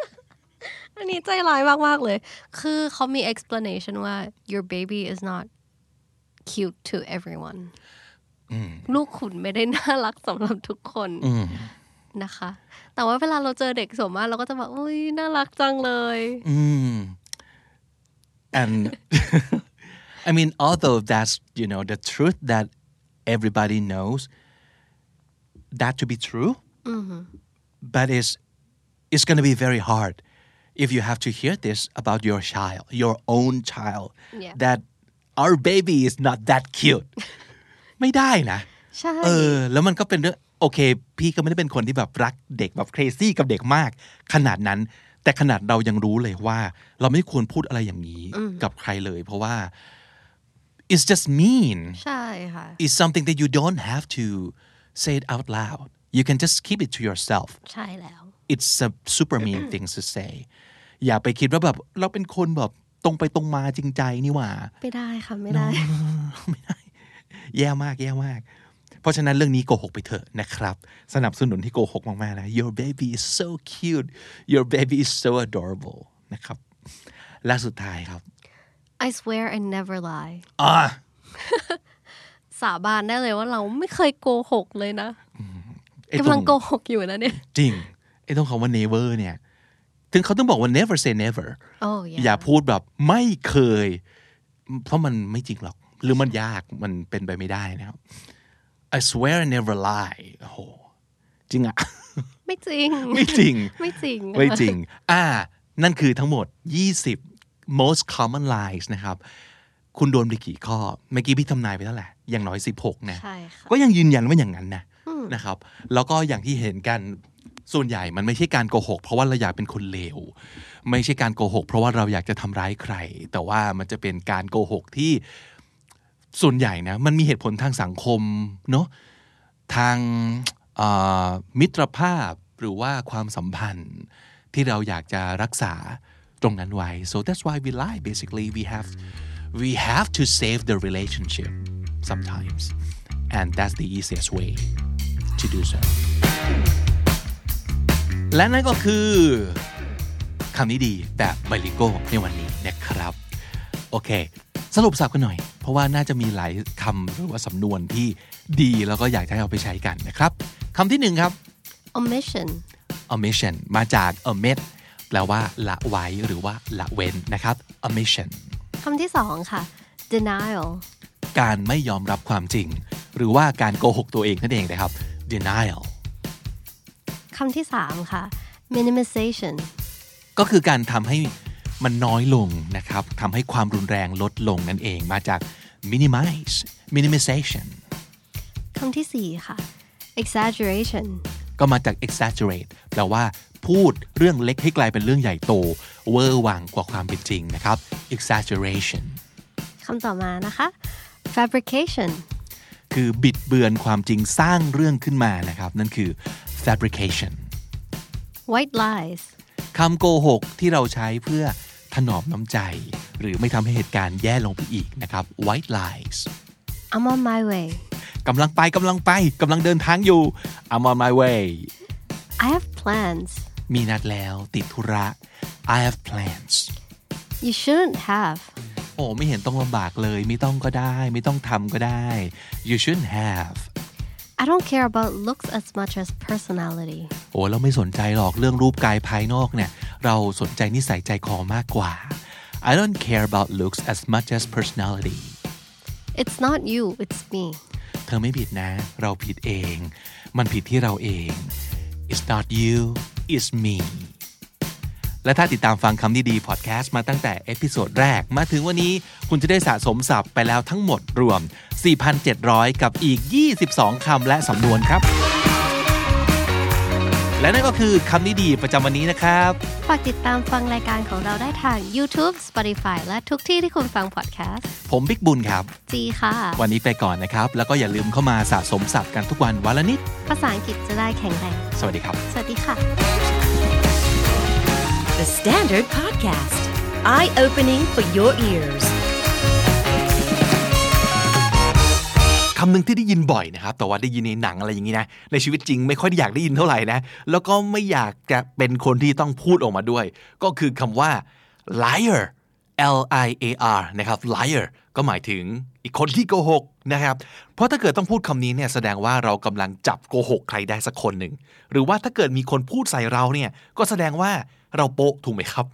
อันนี้ใจร้ายมากๆเลย คือเขามี explanation ว่า your baby is not cute to everyone ลูกขุนไม่ได้น่ารักสำหรับทุกคนนะคะ แต่ว่าเวลาเราเจอเด็กส่วนมากเราก็จะแบบอุ้ยน่ารักจังเลย and I mean although that's you know the truth that everybody knows that to be true but it's it's going to be very hard if you have to hear this about your child your own child Yeah. that our baby is not that cute ไม่ได้นะ ใช่ เออ แล้วมันก็เป็นเรื่อง โอเค พี่ก็ไม่ได้เป็นคนที่แบบรักเด็กแบบ crazy กับเด็กมาก ขนาดนั้น แต่ขนาดเรายังรู้เลยว่า เราไม่ควรพูดอะไรอย่างนี้กับใครเลย เพราะว่า it's just mean ใช่ค่ะ it's something that you don't have to say it out loud you can just keep it to yourself ใช่แล้ว it's a super mean thing to say อย่าไปคิดว่าแบบเราเป็นคนแบบตรงไปตรงมาจริงใจนี่หว่า ไม่ได้ค่ะ ไม่ได้แย่มากแย่มากเพ ราะฉะนั้นเรื่องนี้โกหกไปเถอะนะครับ สนับสนุนที่โกหกมากๆนะ your baby is so cute your baby is so adorable นะครับและสุดท้ายครับ I swear I never lie อ่าสาบานได้เลยว่าเราไม่เคยโกหกเลยนะไอ้ตกำรลังงโกหกอยู่นะเนี่ย จริงไอ้ตรงคำว่า never เนี่ย ถึงเขาต้องบอกว่า never say never โอ้อย่าพูดแบบไม่เคย เพราะมันไม่จริงหรอก หรือมันยากมันเป็นไปไม่ได้นะครับ I swear I never lie โอ้โหจริงอะไม่จริง ไม่จริง ไม่จริง ไม่จริง อ่า นั่นคือทั้งหมด 20 most common lies นะครับ คุณโดนไปกี่ข้อ เมื่อกี้พี่ทำนายไปเท่าไหร่ อย่างน้อย 16นะใช่ค่ะก็ยังยืนยันว่าอย่างนั้นนะ นะครับ แล้วก็อย่างที่เห็นกัน ส่วนใหญ่มันไม่ใช่การโกหก เพราะว่าเราอยากเป็นคนเลว ไม่ใช่การโกหก เพราะว่าเราอยากจะทำร้ายใคร แต่ว่ามันจะเป็นการโกหกที่ ส่วนใหญ่นะมันมีเหตุผลทางสังคมเนาะทางมิตรภาพหรือว่าความสัมพันธ์ที่เราอยากจะรักษาตรงนั้นไว้ so that's why we lie basically we have we have to save the relationship sometimes and that's the easiest way to do so และนั่นก็คือคำนี้ดีแบบไบลิโก้ในวันนี้นะครับ โอเค สรุปสับกันหน่อย ราะว่าน่าจะมีหลายคำหรือว่าสำนวนที่ดีแล้วก็อยากจะให้เอาไปใช้กันนะครับคำที่หนึ่งครับ omission omission มาจาก omit แปลว่าละไว้หรือว่าละเว้นนะครับ omission คำที่สองค่ะ denial การไม่ยอมรับความจริง หรือว่าการโกหกตัวเองนั่นเองนะครับ denial คำที่สามค่ะ minimization ก็คือการทำให้ มันน้อยลงนะครับทำให้ความรุนแรงลดลงนั่นเองมาจาก minimize minimization คำที่สี่ค่ะ exaggeration ก็มาจาก exaggerate แปลว่าพูดเรื่องเล็กให้กลายเป็นเรื่องใหญ่โต เวอร์วังกว่าความเป็นจริงนะครับ exaggeration คำต่อมานะคะ fabrication คือบิดเบือนความจริงสร้างเรื่องขึ้นมานะครับ นั่นคือ fabrication white lies คำโกหกที่เราใช้เพื่อ ถนอมน้ำใจ หรือไม่ทำให้เหตุการณ์แย่ลงไปอีกนะครับ white lies I'm on my way กำลังไปกำลังไปกำลังเดินทางอยู่ I'm on my way I have plans มีนัดแล้วติดธุระ I have plans you shouldn't have โอ้ไม่เห็นต้องลำบากเลย ไม่ต้องก็ได้ ไม่ต้องทำก็ได้ you shouldn't have I don't care about looks as much as personality โอ้เราไม่สนใจหรอกเรื่องรูปกายภายนอกเนี่ย เราสนใจนิสัยใจคอมากกว่า I don't care about looks as much as personality it's not you it's me เธอไม่ผิดนะ เราผิดเอง มันผิดที่เราเอง it's not you it's me และถ้าติดตามฟังคำนี้ดีพอดแคสต์มาตั้งแต่ episode แรก มาถึงวันนี้คุณจะได้สะสมศัพท์ไปแล้วทั้งหมดรวม 4,700 กับอีก 22 คำและสำนวนครับ และนั่นก็คือคำนี้ดีประจำวันนี้นะครับ ฝากติดตามฟังรายการของเราได้ทาง YouTube Spotify และทุกที่ที่คุณฟังพอดแคสต์ ผมบิ๊กบุญครับ จีค่ะ วันนี้ไปก่อนนะครับ แล้วก็อย่าลืมเข้ามาสะสมศัพท์กันทุกวันวันละนิด ภาษาอังกฤษจะได้แข็งแรง สวัสดีครับ สวัสดีค่ะ The Standard Podcast, eye opening for your ears. คำหนึ่งที่ได้ยินบ่อยนะครับ แต่ว่าได้ยินในหนังอะไรอย่างนี้นะ ในชีวิตจริงไม่ค่อยอยากได้ยินเท่าไหร่นะ แล้วก็ไม่อยากจะเป็นคนที่ต้องพูดออกมาด้วย ก็คือคำว่า liar L I A R นะครับ liar ก็หมายถึงอีกคนที่โกหกนะครับ เพราะถ้าเกิดต้องพูดคำนี้เนี่ยแสดงว่าเรากำลังจับโกหกใครได้สักคนหนึ่ง หรือว่าถ้าเกิดมีคนพูดใส่เราเนี่ย ก็แสดงว่าเราโปะถูกไหมครับ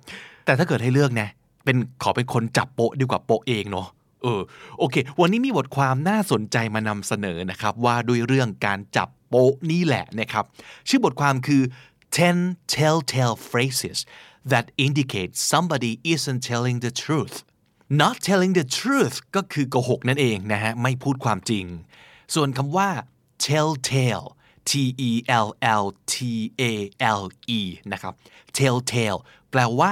แต่ถ้าเกิดให้เลือกนะ เป็นขอเป็นคนจับโปะดีกว่าโปะเองเนาะ เออโอเค วันนี้มีบทความน่าสนใจมานำเสนอนะครับ ว่าด้วยเรื่องการจับโป๊ะนี่แหละนะครับ ชื่อบทความคือ 10 telltale phrases that indicate somebody isn't telling the truth not telling the truth ก็คือโกหกนั่นเองนะฮะ ไม่พูดความจริง ส่วนคำว่า telltale T E L L T A L E นะครับ telltale แปลว่า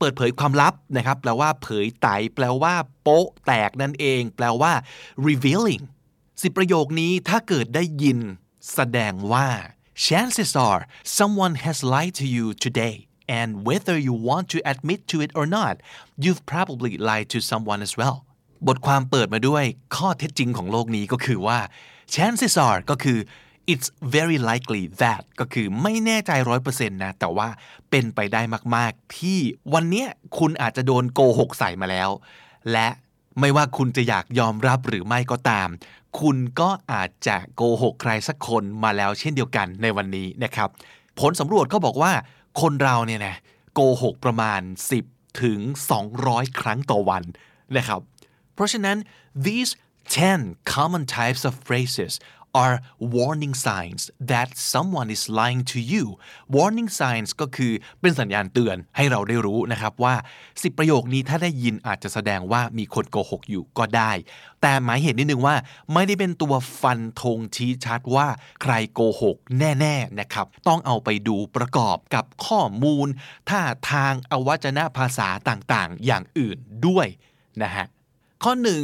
เปิดเผยความลับนะครับ แปลว่าเผยไตแปลว่า โป๊ะแตกนั่นเอง แปลว่า revealing สิประโยคนี้ถ้าเกิดได้ยิน แสดงว่า chances are someone has lied to you today and whether you want to admit to it or not you've probably lied to someone as well บทความเปิดมาด้วยข้อเท็จจริงของโลกนี้ก็คือว่า chances are ก็คือ it's very likely that ก็คือไม่แน่ใจร้อยเปอร์เซ็นต์นะ แต่ว่าเป็นไปได้มาก ๆ ที่วันนี้คุณอาจจะโดนโกหกใส่มาแล้ว และไม่ว่าคุณจะอยากยอมรับหรือไม่ก็ตาม คุณก็อาจจะโกหกใครสักคนมาแล้วเช่นเดียวกันในวันนี้นะครับ ผลสำรวจก็บอกว่าคนเราเนี่ยนะโกหกประมาณ 10 ถึง 200 ครั้งต่อวันนะครับ เพราะฉะนั้น these 10 common types of phrases are warning signs that someone is lying to you warning signs ก็คือเป็นสัญญาณเตือนให้เราได้รู้นะครับว่า 10 ประโยคนี้ถ้าได้ยินอาจจะแสดงว่ามีคนโกหกอยู่ก็ได้ แต่หมายเหตุนิดนึงว่าไม่ได้เป็นตัวฟันธงชี้ชัดว่าใครโกหกแน่ๆนะครับ ต้องเอาไปดูประกอบกับข้อมูลท่าทางอวัจนภาษาต่างๆ อย่างอื่นด้วยนะฮะข้อหนึ่ง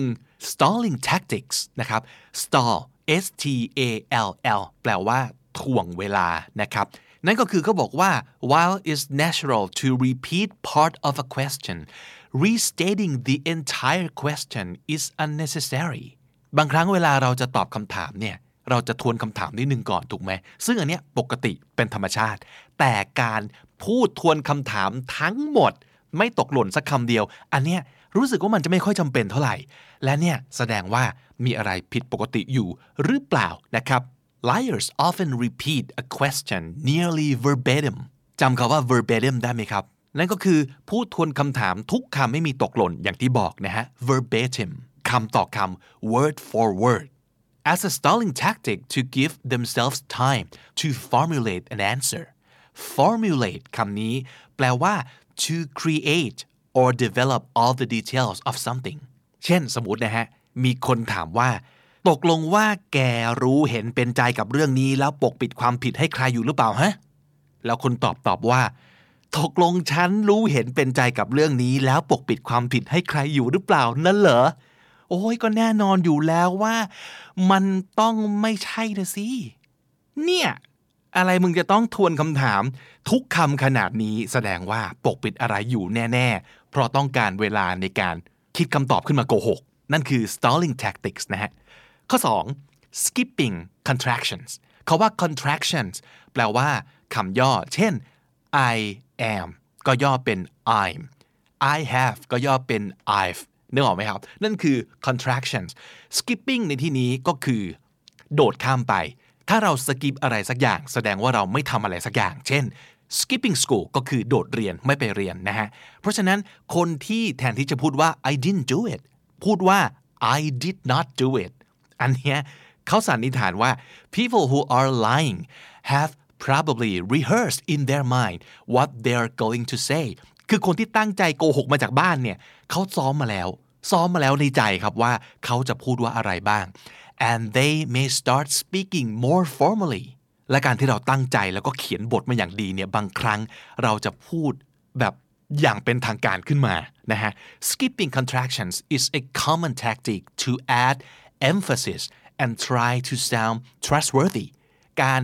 stalling tactics นะครับ stall S T A L L แปลว่าถ่วงเวลานะครับนั่นก็คือเขาบอกว่า while it's natural to repeat part of a question restating the entire question is unnecessary บางครั้งเวลาเราจะตอบคำถามเนี่ยเราจะทวนคำถามนิดนึงก่อนถูกไหม ซึ่งอันเนี้ยปกติเป็นธรรมชาติ แต่การพูดทวนคำถามทั้งหมด ไม่ตกหล่นสักคำเดียว อันเนี้ย รู้สึกว่ามันจะไม่ค่อยจำเป็นเท่าไหร่ และเนี่ยแสดงว่ามีอะไรผิดปกติอยู่หรือเปล่านะครับ Liars often repeat a question nearly verbatim จำคำว่า verbatim ได้ไหมครับ นั่นก็คือพูดทวนคำถามทุกคำไม่มีตกหล่นอย่างที่บอกนะฮะ verbatim คำต่อคำ word for word as a stalling tactic to give themselves time to formulate an answer formulate คำนี้ แปลว่า to create or develop all the details of something เช่นสมมตินะฮะ มีคนถามว่า ตกลงว่าแกรู้เห็นเป็นใจกับเรื่องนี้ แล้วปกปิดความผิดให้ใครอยู่หรือเปล่าฮะ แล้วคนตอบตอบว่า ตกลงฉันรู้เห็นเป็นใจกับเรื่องนี้ แล้วปกปิดความผิดให้ใครอยู่หรือเปล่านั่นเหรอ โอ้ยก็แน่นอนอยู่แล้วว่า มันต้องไม่ใช่นะสิ เนี่ย อะไรมึงจะต้องทวนคำถาม ทุกคำขนาดนี้แสดงว่าปกปิดอะไรอยู่แน่ ๆ เพราะต้องการเวลาในการคิดคำตอบขึ้นมาโกหก นั่นคือ stalling tactics นะฮะ ข้อ 2 skipping contractions เขาว่า contractions แปลว่าคำย่อ เช่น I am ก็ย่อเป็น I'm I have ก็ย่อเป็น I've นึกออกไหมครับ นั่นคือ contractions skipping ในที่นี้ก็คือ โดดข้ามไป ถ้าเรา skip อะไรสักอย่าง แสดงว่าเราไม่ทำอะไรสักอย่าง เช่น skipping school ก็คือโดดเรียนไม่ไปเรียนนะฮะ เพราะฉะนั้นคนที่แทนที่จะพูดว่า I didn't do it พูดว่า I did not do it อันเนี้ยเขาสันนิษฐานว่า people who are lying have probably rehearsed in their mind what they are going to say คือคนที่ตั้งใจโกหกมาจากบ้านเนี่ยเขาซ้อมมาแล้ว ซ้อมมาแล้วในใจครับว่าเขาจะพูดว่าอะไรบ้าง and they may start speaking more formally และการที่เราตั้งใจแล้วก็เขียนบทมาอย่างดีเนี่ยบางครั้งเราจะพูดแบบอย่างเป็นทางการขึ้นมานะฮะ skipping contractions is a common tactic to add emphasis and try to sound trustworthy การ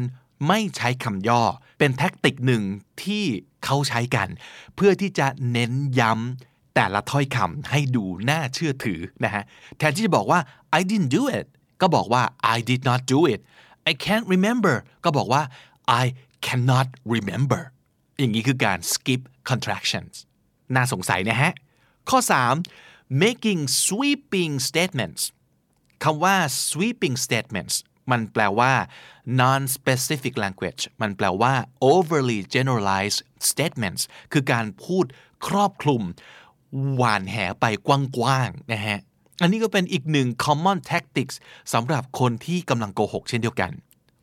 ไม่ใช้คำย่อ เป็นแท็กติกหนึ่งที่เขาใช้กัน เพื่อที่จะเน้นย้ำแต่ละถ้อยคำให้ดูน่าเชื่อถือนะฮะแทนที่จะบอกว่า I didn't do it ก็บอกว่า I did not do it I can't remember ก็บอกว่า I cannot remember อย่างนี้คือการ skip contractions น่าสงสัยนะฮะ ข้อ 3 making sweeping statements คำว่า sweeping statements มันแปลว่า non-specific language มันแปลว่า overly generalized statements คือการพูดครอบคลุม หวานแหไปกว้างๆนะฮะ อันนี้ก็เป็นอีกหนึ่ง common tactics สำหรับคนที่กำลังโกหกเช่นเดียวกัน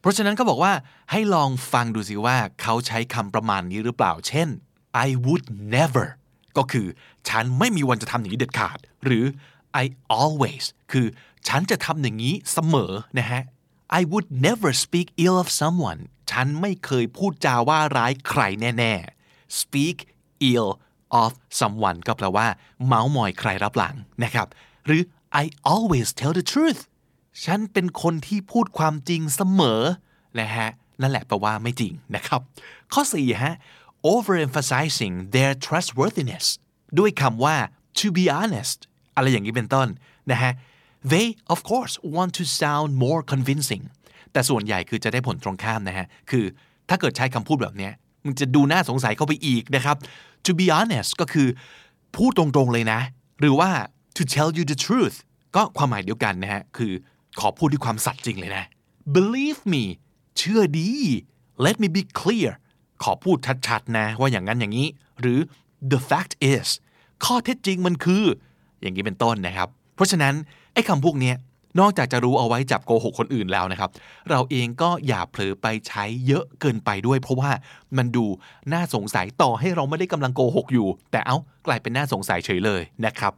เพราะฉะนั้นก็บอกว่าให้ลองฟังดูสิว่าเขาใช้คำประมาณนี้หรือเปล่า เช่น I would never ก็คือฉันไม่มีวันจะทำอย่างนี้เด็ดขาด หรือ I always คือฉันจะทำอย่างนี้เสมอนะฮะ I would never speak ill of someone ฉันไม่เคยพูดจาว่าร้ายใครแน่ๆ speak ill of someone ก็แปลว่า เมาส์มอยใครรับหลังนะครับ หรือ I always tell the truth ฉันเป็นคนที่พูดความจริงเสมอนะฮะนั่นแหละแปลว่าไม่จริงนะครับ ข้อ4ฮะ overemphasizing their trustworthiness ด้วยคำว่า to be honest อะไรอย่างนี้เป็นต้นนะฮะ they of course want to sound more convincing แต่ส่วนใหญ่คือจะได้ผลตรงข้ามนะฮะ คือถ้าเกิดใช้คำพูดแบบนี้มันจะดูน่าสงสัยเข้าไปอีกนะครับ to be honest ก็คือ พูดตรงๆเลยนะ หรือว่า to tell you the truth ก็ความหมายเดียวกันนะฮะ คือขอพูดด้วยความสัตย์จริงเลยนะ believe me เชื่อดี let me be clear ขอพูดชัดๆนะ ว่าอย่างนั้นอย่างนี้ หรือ the fact is ข้อเท็จจริงมันคือ อย่างนี้เป็นต้นนะครับ เพราะฉะนั้นไอ้คำพวกนี้นอกจากจะรู้เอาไว้จับโกหกคนอื่นแล้วนะครับ เราเองก็อย่าเผลอไปใช้เยอะเกินไปด้วย เพราะว่ามันดูน่าสงสัยต่อให้เราไม่ได้กำลังโกหกอยู่ แต่เอา้ากลายเป็นน่าสงสัยเฉยเลยนะครับ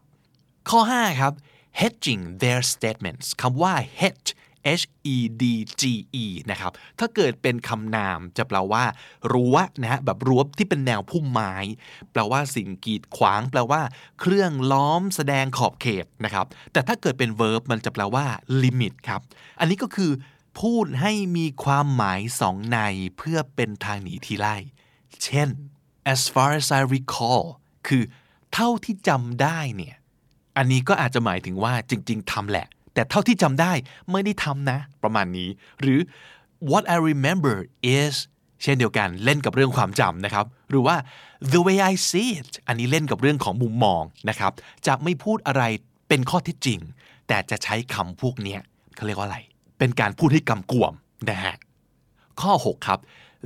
ข้อ 5 ครับ hedging their statements คำว่า hedge H E D G E นะครับ ถ้าเกิดเป็นคำนามจะแปลว่า รั้วนะฮะแบบรั้วที่เป็นแนวพุ่มไม้ แปลว่าสิ่งกีดขวาง แปลว่า เครื่องล้อมแสดงขอบเขตนะครับ แต่ถ้าเกิดเป็น verb มันจะแปลว่า limit ครับ อันนี้ก็คือพูดให้มีความหมายสองในเพื่อเป็นทางหนีทีไล่ เช่น as far as I recall คือ เท่าที่จำได้เนี่ย อันนี้ก็อาจจะหมายถึงว่าจริง ๆทำแหละ แต่เท่าที่จำได้ไม่ได้ทำนะ ประมาณนี้ หรือ what I remember is เช่นเดียวกันเล่นกับเรื่องความจำนะครับ หรือว่า the way I see it อันนี้เล่นกับเรื่องของมุมมองนะครับ จะไม่พูดอะไรเป็นข้อเท็จจริง แต่จะใช้คำพวกเนี้ยเขาเรียกว่าอะไร เป็นการพูดให้กำกวมนะฮะข้อ 6 ครับ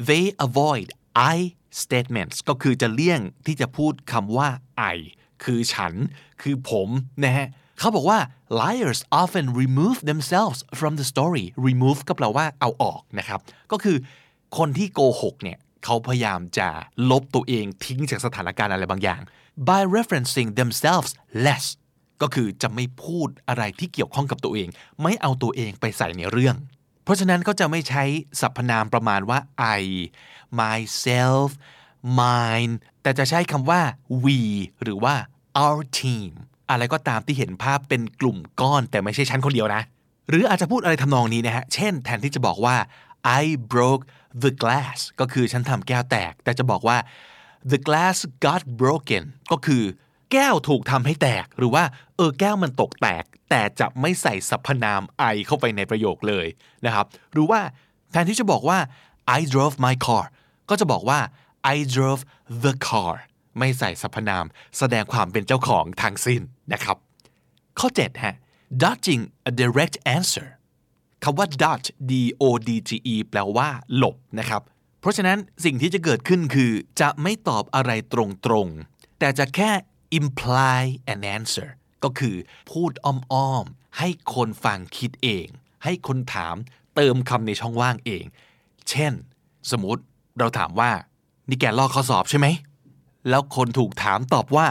they avoid I statements ก็คือจะเลี่ยงที่จะพูดคำว่า I คือฉัน คือผมนะฮะเขาบอกว่า liars often remove themselves from the story remove ก็แปลว่าเอาออกนะครับ ก็คือคนที่โกหกเนี่ยเขาพยายามจะลบตัวเองทิ้งจากสถานการณ์อะไรบางอย่าง by referencing themselves less ก็คือจะไม่พูดอะไรที่เกี่ยวข้องกับตัวเอง ไม่เอาตัวเองไปใส่ในเรื่อง เพราะฉะนั้นก็จะไม่ใช้สรรพนามประมาณว่า I myself mine แต่จะใช้คำว่า we หรือว่า our team อะไรก็ตามที่เห็นภาพเป็นกลุ่มก้อนแต่ไม่ใช่ฉันคนเดียวนะ หรืออาจจะพูดอะไรทำนองนี้นะฮะ เช่นแทนที่จะบอกว่า I broke the glass ก็คือฉันทำแก้วแตก แต่จะบอกว่า the glass got broken ก็คือแก้วถูกทำให้แตก หรือว่าเออแก้วมันตกแตก แต่จะไม่ใส่สรรพนาม I เข้าไปในประโยคเลยนะครับ หรือว่าแทนที่จะบอกว่า I drove my car ก็จะบอกว่า I drove the car ไม่ใส่สรรพนาม แสดงความเป็นเจ้าของทางสิ้นนะครับ ข้อ 7 ฮะ dodging a direct answer คำว่า dodge d o d g e แปลว่า หลบนะครับ เพราะฉะนั้นสิ่งที่จะเกิดขึ้นคือ จะไม่ตอบอะไรตรงๆ แต่จะแค่ imply an answer ก็คือพูดอ้อมๆ ให้คนฟังคิดเอง ให้คนถามเติมคำในช่องว่างเอง เช่น สมมติเราถามว่า นี่แกลอกข้อสอบใช่ไหม แล้วคนถูกถามตอบว่า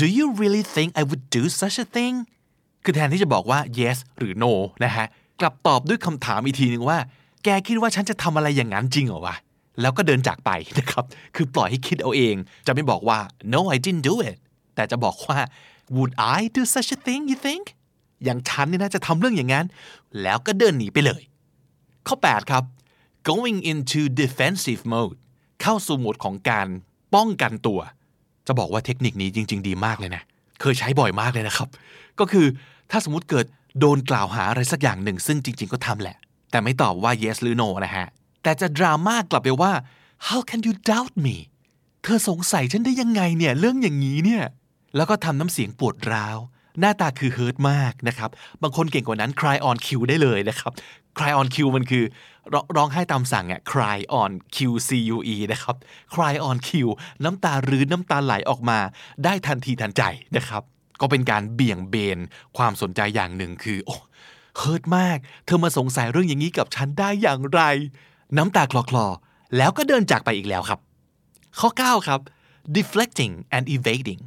do you really think I would do such a thing คือแทนที่จะบอกว่า yes หรือ no นะฮะ กลับตอบด้วยคำถามอีกทีหนึ่งว่า แกคิดว่าฉันจะทำอะไรอย่างนั้นจริงเหรอวะ แล้วก็เดินจากไปนะครับ คือปล่อยให้คิดเอาเอง จะไม่บอกว่า no I didn't do it แต่จะบอกว่า would I do such a thing you think อย่างฉันนี่นะจะทำเรื่องอย่างนั้น แล้วก็เดินหนีไปเลย ข้อ 8 ครับ going into defensive mode เข้าสู่โหมดของการ ป้องกันตัว จะบอกว่าเทคนิคนี้จริง ๆ ดีมากเลยนะ เคยใช้บ่อยมากเลยนะครับ ก็คือถ้าสมมติเกิดโดนกล่าวหาอะไรสักอย่างหนึ่ง ซึ่งจริง ๆ ก็ทำแหละ แต่ไม่ตอบว่า yes หรือ no นะฮะ แต่จะดราม่ากลับไปว่า how can you doubt me เธอสงสัยฉันได้ยังไงเนี่ย เรื่องอย่างนี้เนี่ย แล้วก็ทำน้ำเสียงปวดร้าว หน้าตาคือเฮิร์ตมากนะครับ บางคนเก่งกว่านั้น cry on cue ได้เลยนะครับ cry on cue มันคือรร้องไห้ตามสั่งอะ cry on q c u e นะครับ cry on cue น้ำตารื้นน้ำตาไหลออกมา ได้ทันทีทันใจนะครับ ก็เป็นการเบี่ยงเบนความสนใจอย่างหนึ่งคือ โอ้เฮิร์ตมาก เธอมาสงสัยเรื่องอย่างนี้กับฉันได้อย่างไร น้ำตาคลอคลอๆแล้วก็เดินจากไปอีกแล้วครับ ข้อ 9 ครับ deflecting and evading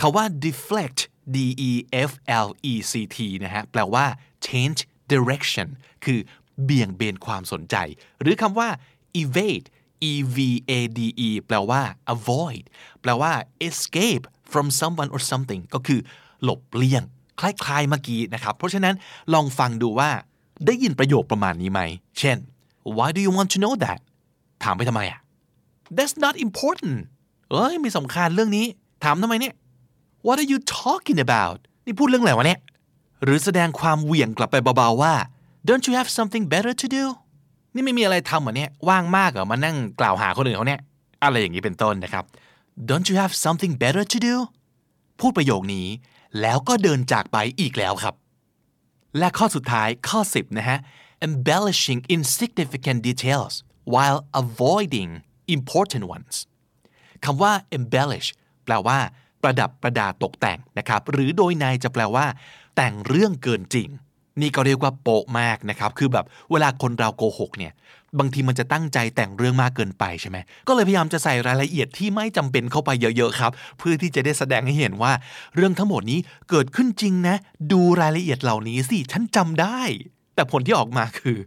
คาว่า deflect d e f l e c t นะฮะ แปลว่า change direction คือเบี่ยงเบนความสนใจ หรือคำว่า evade e v a d e แปลว่า avoid แปลว่า escape from someone or something ก็คือ หลบเลี่ยง คล้ายๆเมื่อกี้นะครับ เพราะฉะนั้นลองฟังดูว่าได้ยินประโยคประมาณนี้ไหม เช่น why do you want to know that ถามไปทำไมอะ that's not important เอ้ยไม่สำคัญเรื่องนี้ ถามทำไมเนี่ย what are you talking about นี่พูดเรื่องอะไรวะเนี่ย หรือแสดงความเหวี่ยงกลับไปเบาๆว่า don't you have something better to do นี่ไม่มีอะไรทำเหรอเนี่ยว่างมากเหรอมานั่งกล่าวหาคนอื่นเขาเนี่ยอะไรอย่างนี้เป็นต้นนะครับ don't you have something better to do พูดประโยคนี้ แล้วก็เดินจากไปอีกแล้วครับ และข้อสุดท้ายข้อ 10 นะฮะ embellishing insignificant details while avoiding important ones คำว่า embellish แปลว่า ประดับประดาตกแต่งนะครับ หรือโดยในจะแปลว่า แต่งเรื่องเกินจริง นี่ก็เรียกว่าโปะมากนะครับ คือแบบเวลาคนเราโกหกเนี่ย บางทีมันจะตั้งใจแต่งเรื่องมากเกินไปใช่ไหม ก็เลยพยายามจะใส่รายละเอียดที่ไม่จำเป็นเข้าไปเยอะๆครับ เพื่อที่จะได้แสดงให้เห็นว่า เรื่องทั้งหมดนี้เกิดขึ้นจริงนะ ดูรายละเอียดเหล่านี้สิ ฉันจำได้ แต่ผลที่ออกมาคือ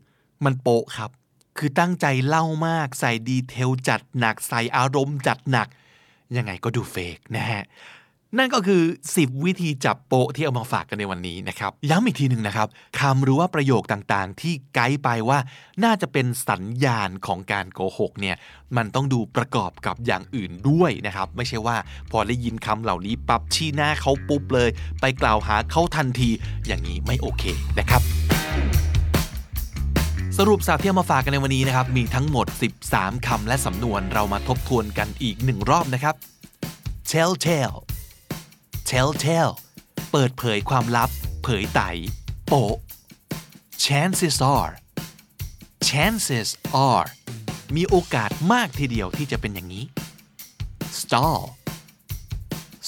มันโปะครับ คือตั้งใจเล่ามาก ใส่ดีเทลจัดหนัก ใส่อารมณ์จัดหนัก ยังไงก็ดูเฟกนะฮะ นั่นก็คือ 10 วิธีจับโปะที่เอามาฝากกันในวันนี้นะครับ ย้ำอีกทีหนึ่งนะครับคำหรือว่าประโยคต่างๆ ที่ไกด์ไปว่า น่าจะเป็นสัญญาณของการโกหกเนี่ยมันต้องดูประกอบกับอย่างอื่นด้วยนะครับ ไม่ใช่ว่าพอได้ยินคำเหล่านี้ปั๊บชี้หน้าเขาปุ๊บเลย ไปกล่าวหาเขาทันที อย่างนี้ไม่โอเคนะครับสรุปสับที่เอามาฝากกันในวันนี้นะครับ มีทั้งหมด 13 คำและสำนวนเรามาทบทวนกันอีกหนึ่งรอบนะครับ tell tale tell tale เปิดเผยความลับ เผยไตโป chances are chances are มีโอกาสมากทีเดียวที่จะเป็นอย่างนี้ stall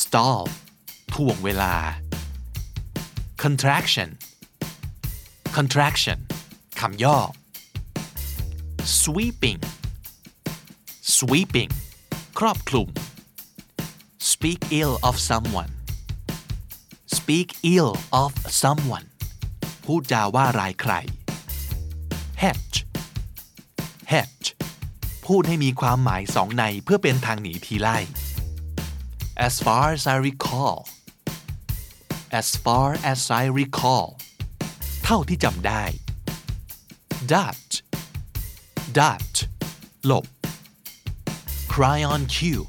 stall ถ่วงเวลา contraction contraction คำย่อ sweeping sweeping ครอบคลุม speak ill of someone speak ill of someone พูดจาว่าร้ายใคร hedge hedge พูดให้มีความหมายสองในเพื่อเป็นทางหนีทีไล่ as far as I recall as far as I recall เท่าที่จำได้ dodge dodge หลบ cry on cue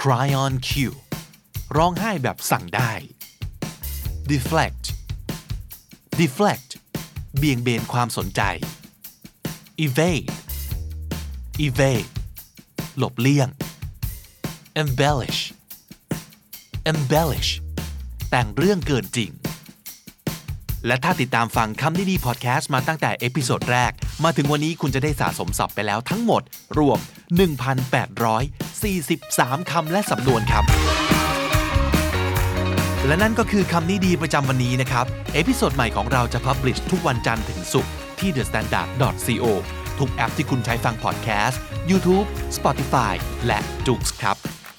cry on cue ร้องไห้แบบสั่งได้ deflect deflect เบี่ยงเบนความสนใจ evade evade หลบเลี่ยง embellish embellish แต่งเรื่องเกินจริง และถ้าติดตามฟังคำนี้ดีพอดแคสต์มาตั้งแต่ episode แรก มาถึงวันนี้คุณจะได้สะสมศัพท์ไปแล้วทั้งหมด รวม 1,843 คำและสำนวนครับ และนั่นก็คือคำนี้ดีประจำวันนี้นะครับ episode ใหม่ของเราจะ publish ทุกวันจันทร์ถึงศุกร์ที่ thestandard.co ทุกแอปที่คุณใช้ฟังพอดแคสต์ YouTube Spotify และ j o o x ครับ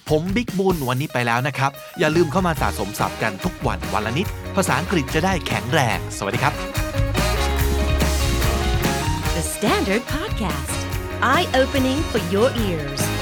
ผมบิ๊กบุญวันนี้ไปแล้วนะครับ อย่าลืมเข้ามาสะสมศัพท์กันทุกวันวันละนิด ภาษาอังกฤษจะได้แข็งแรง สวัสดีครับ The Standard Podcast, eye opening for your ears.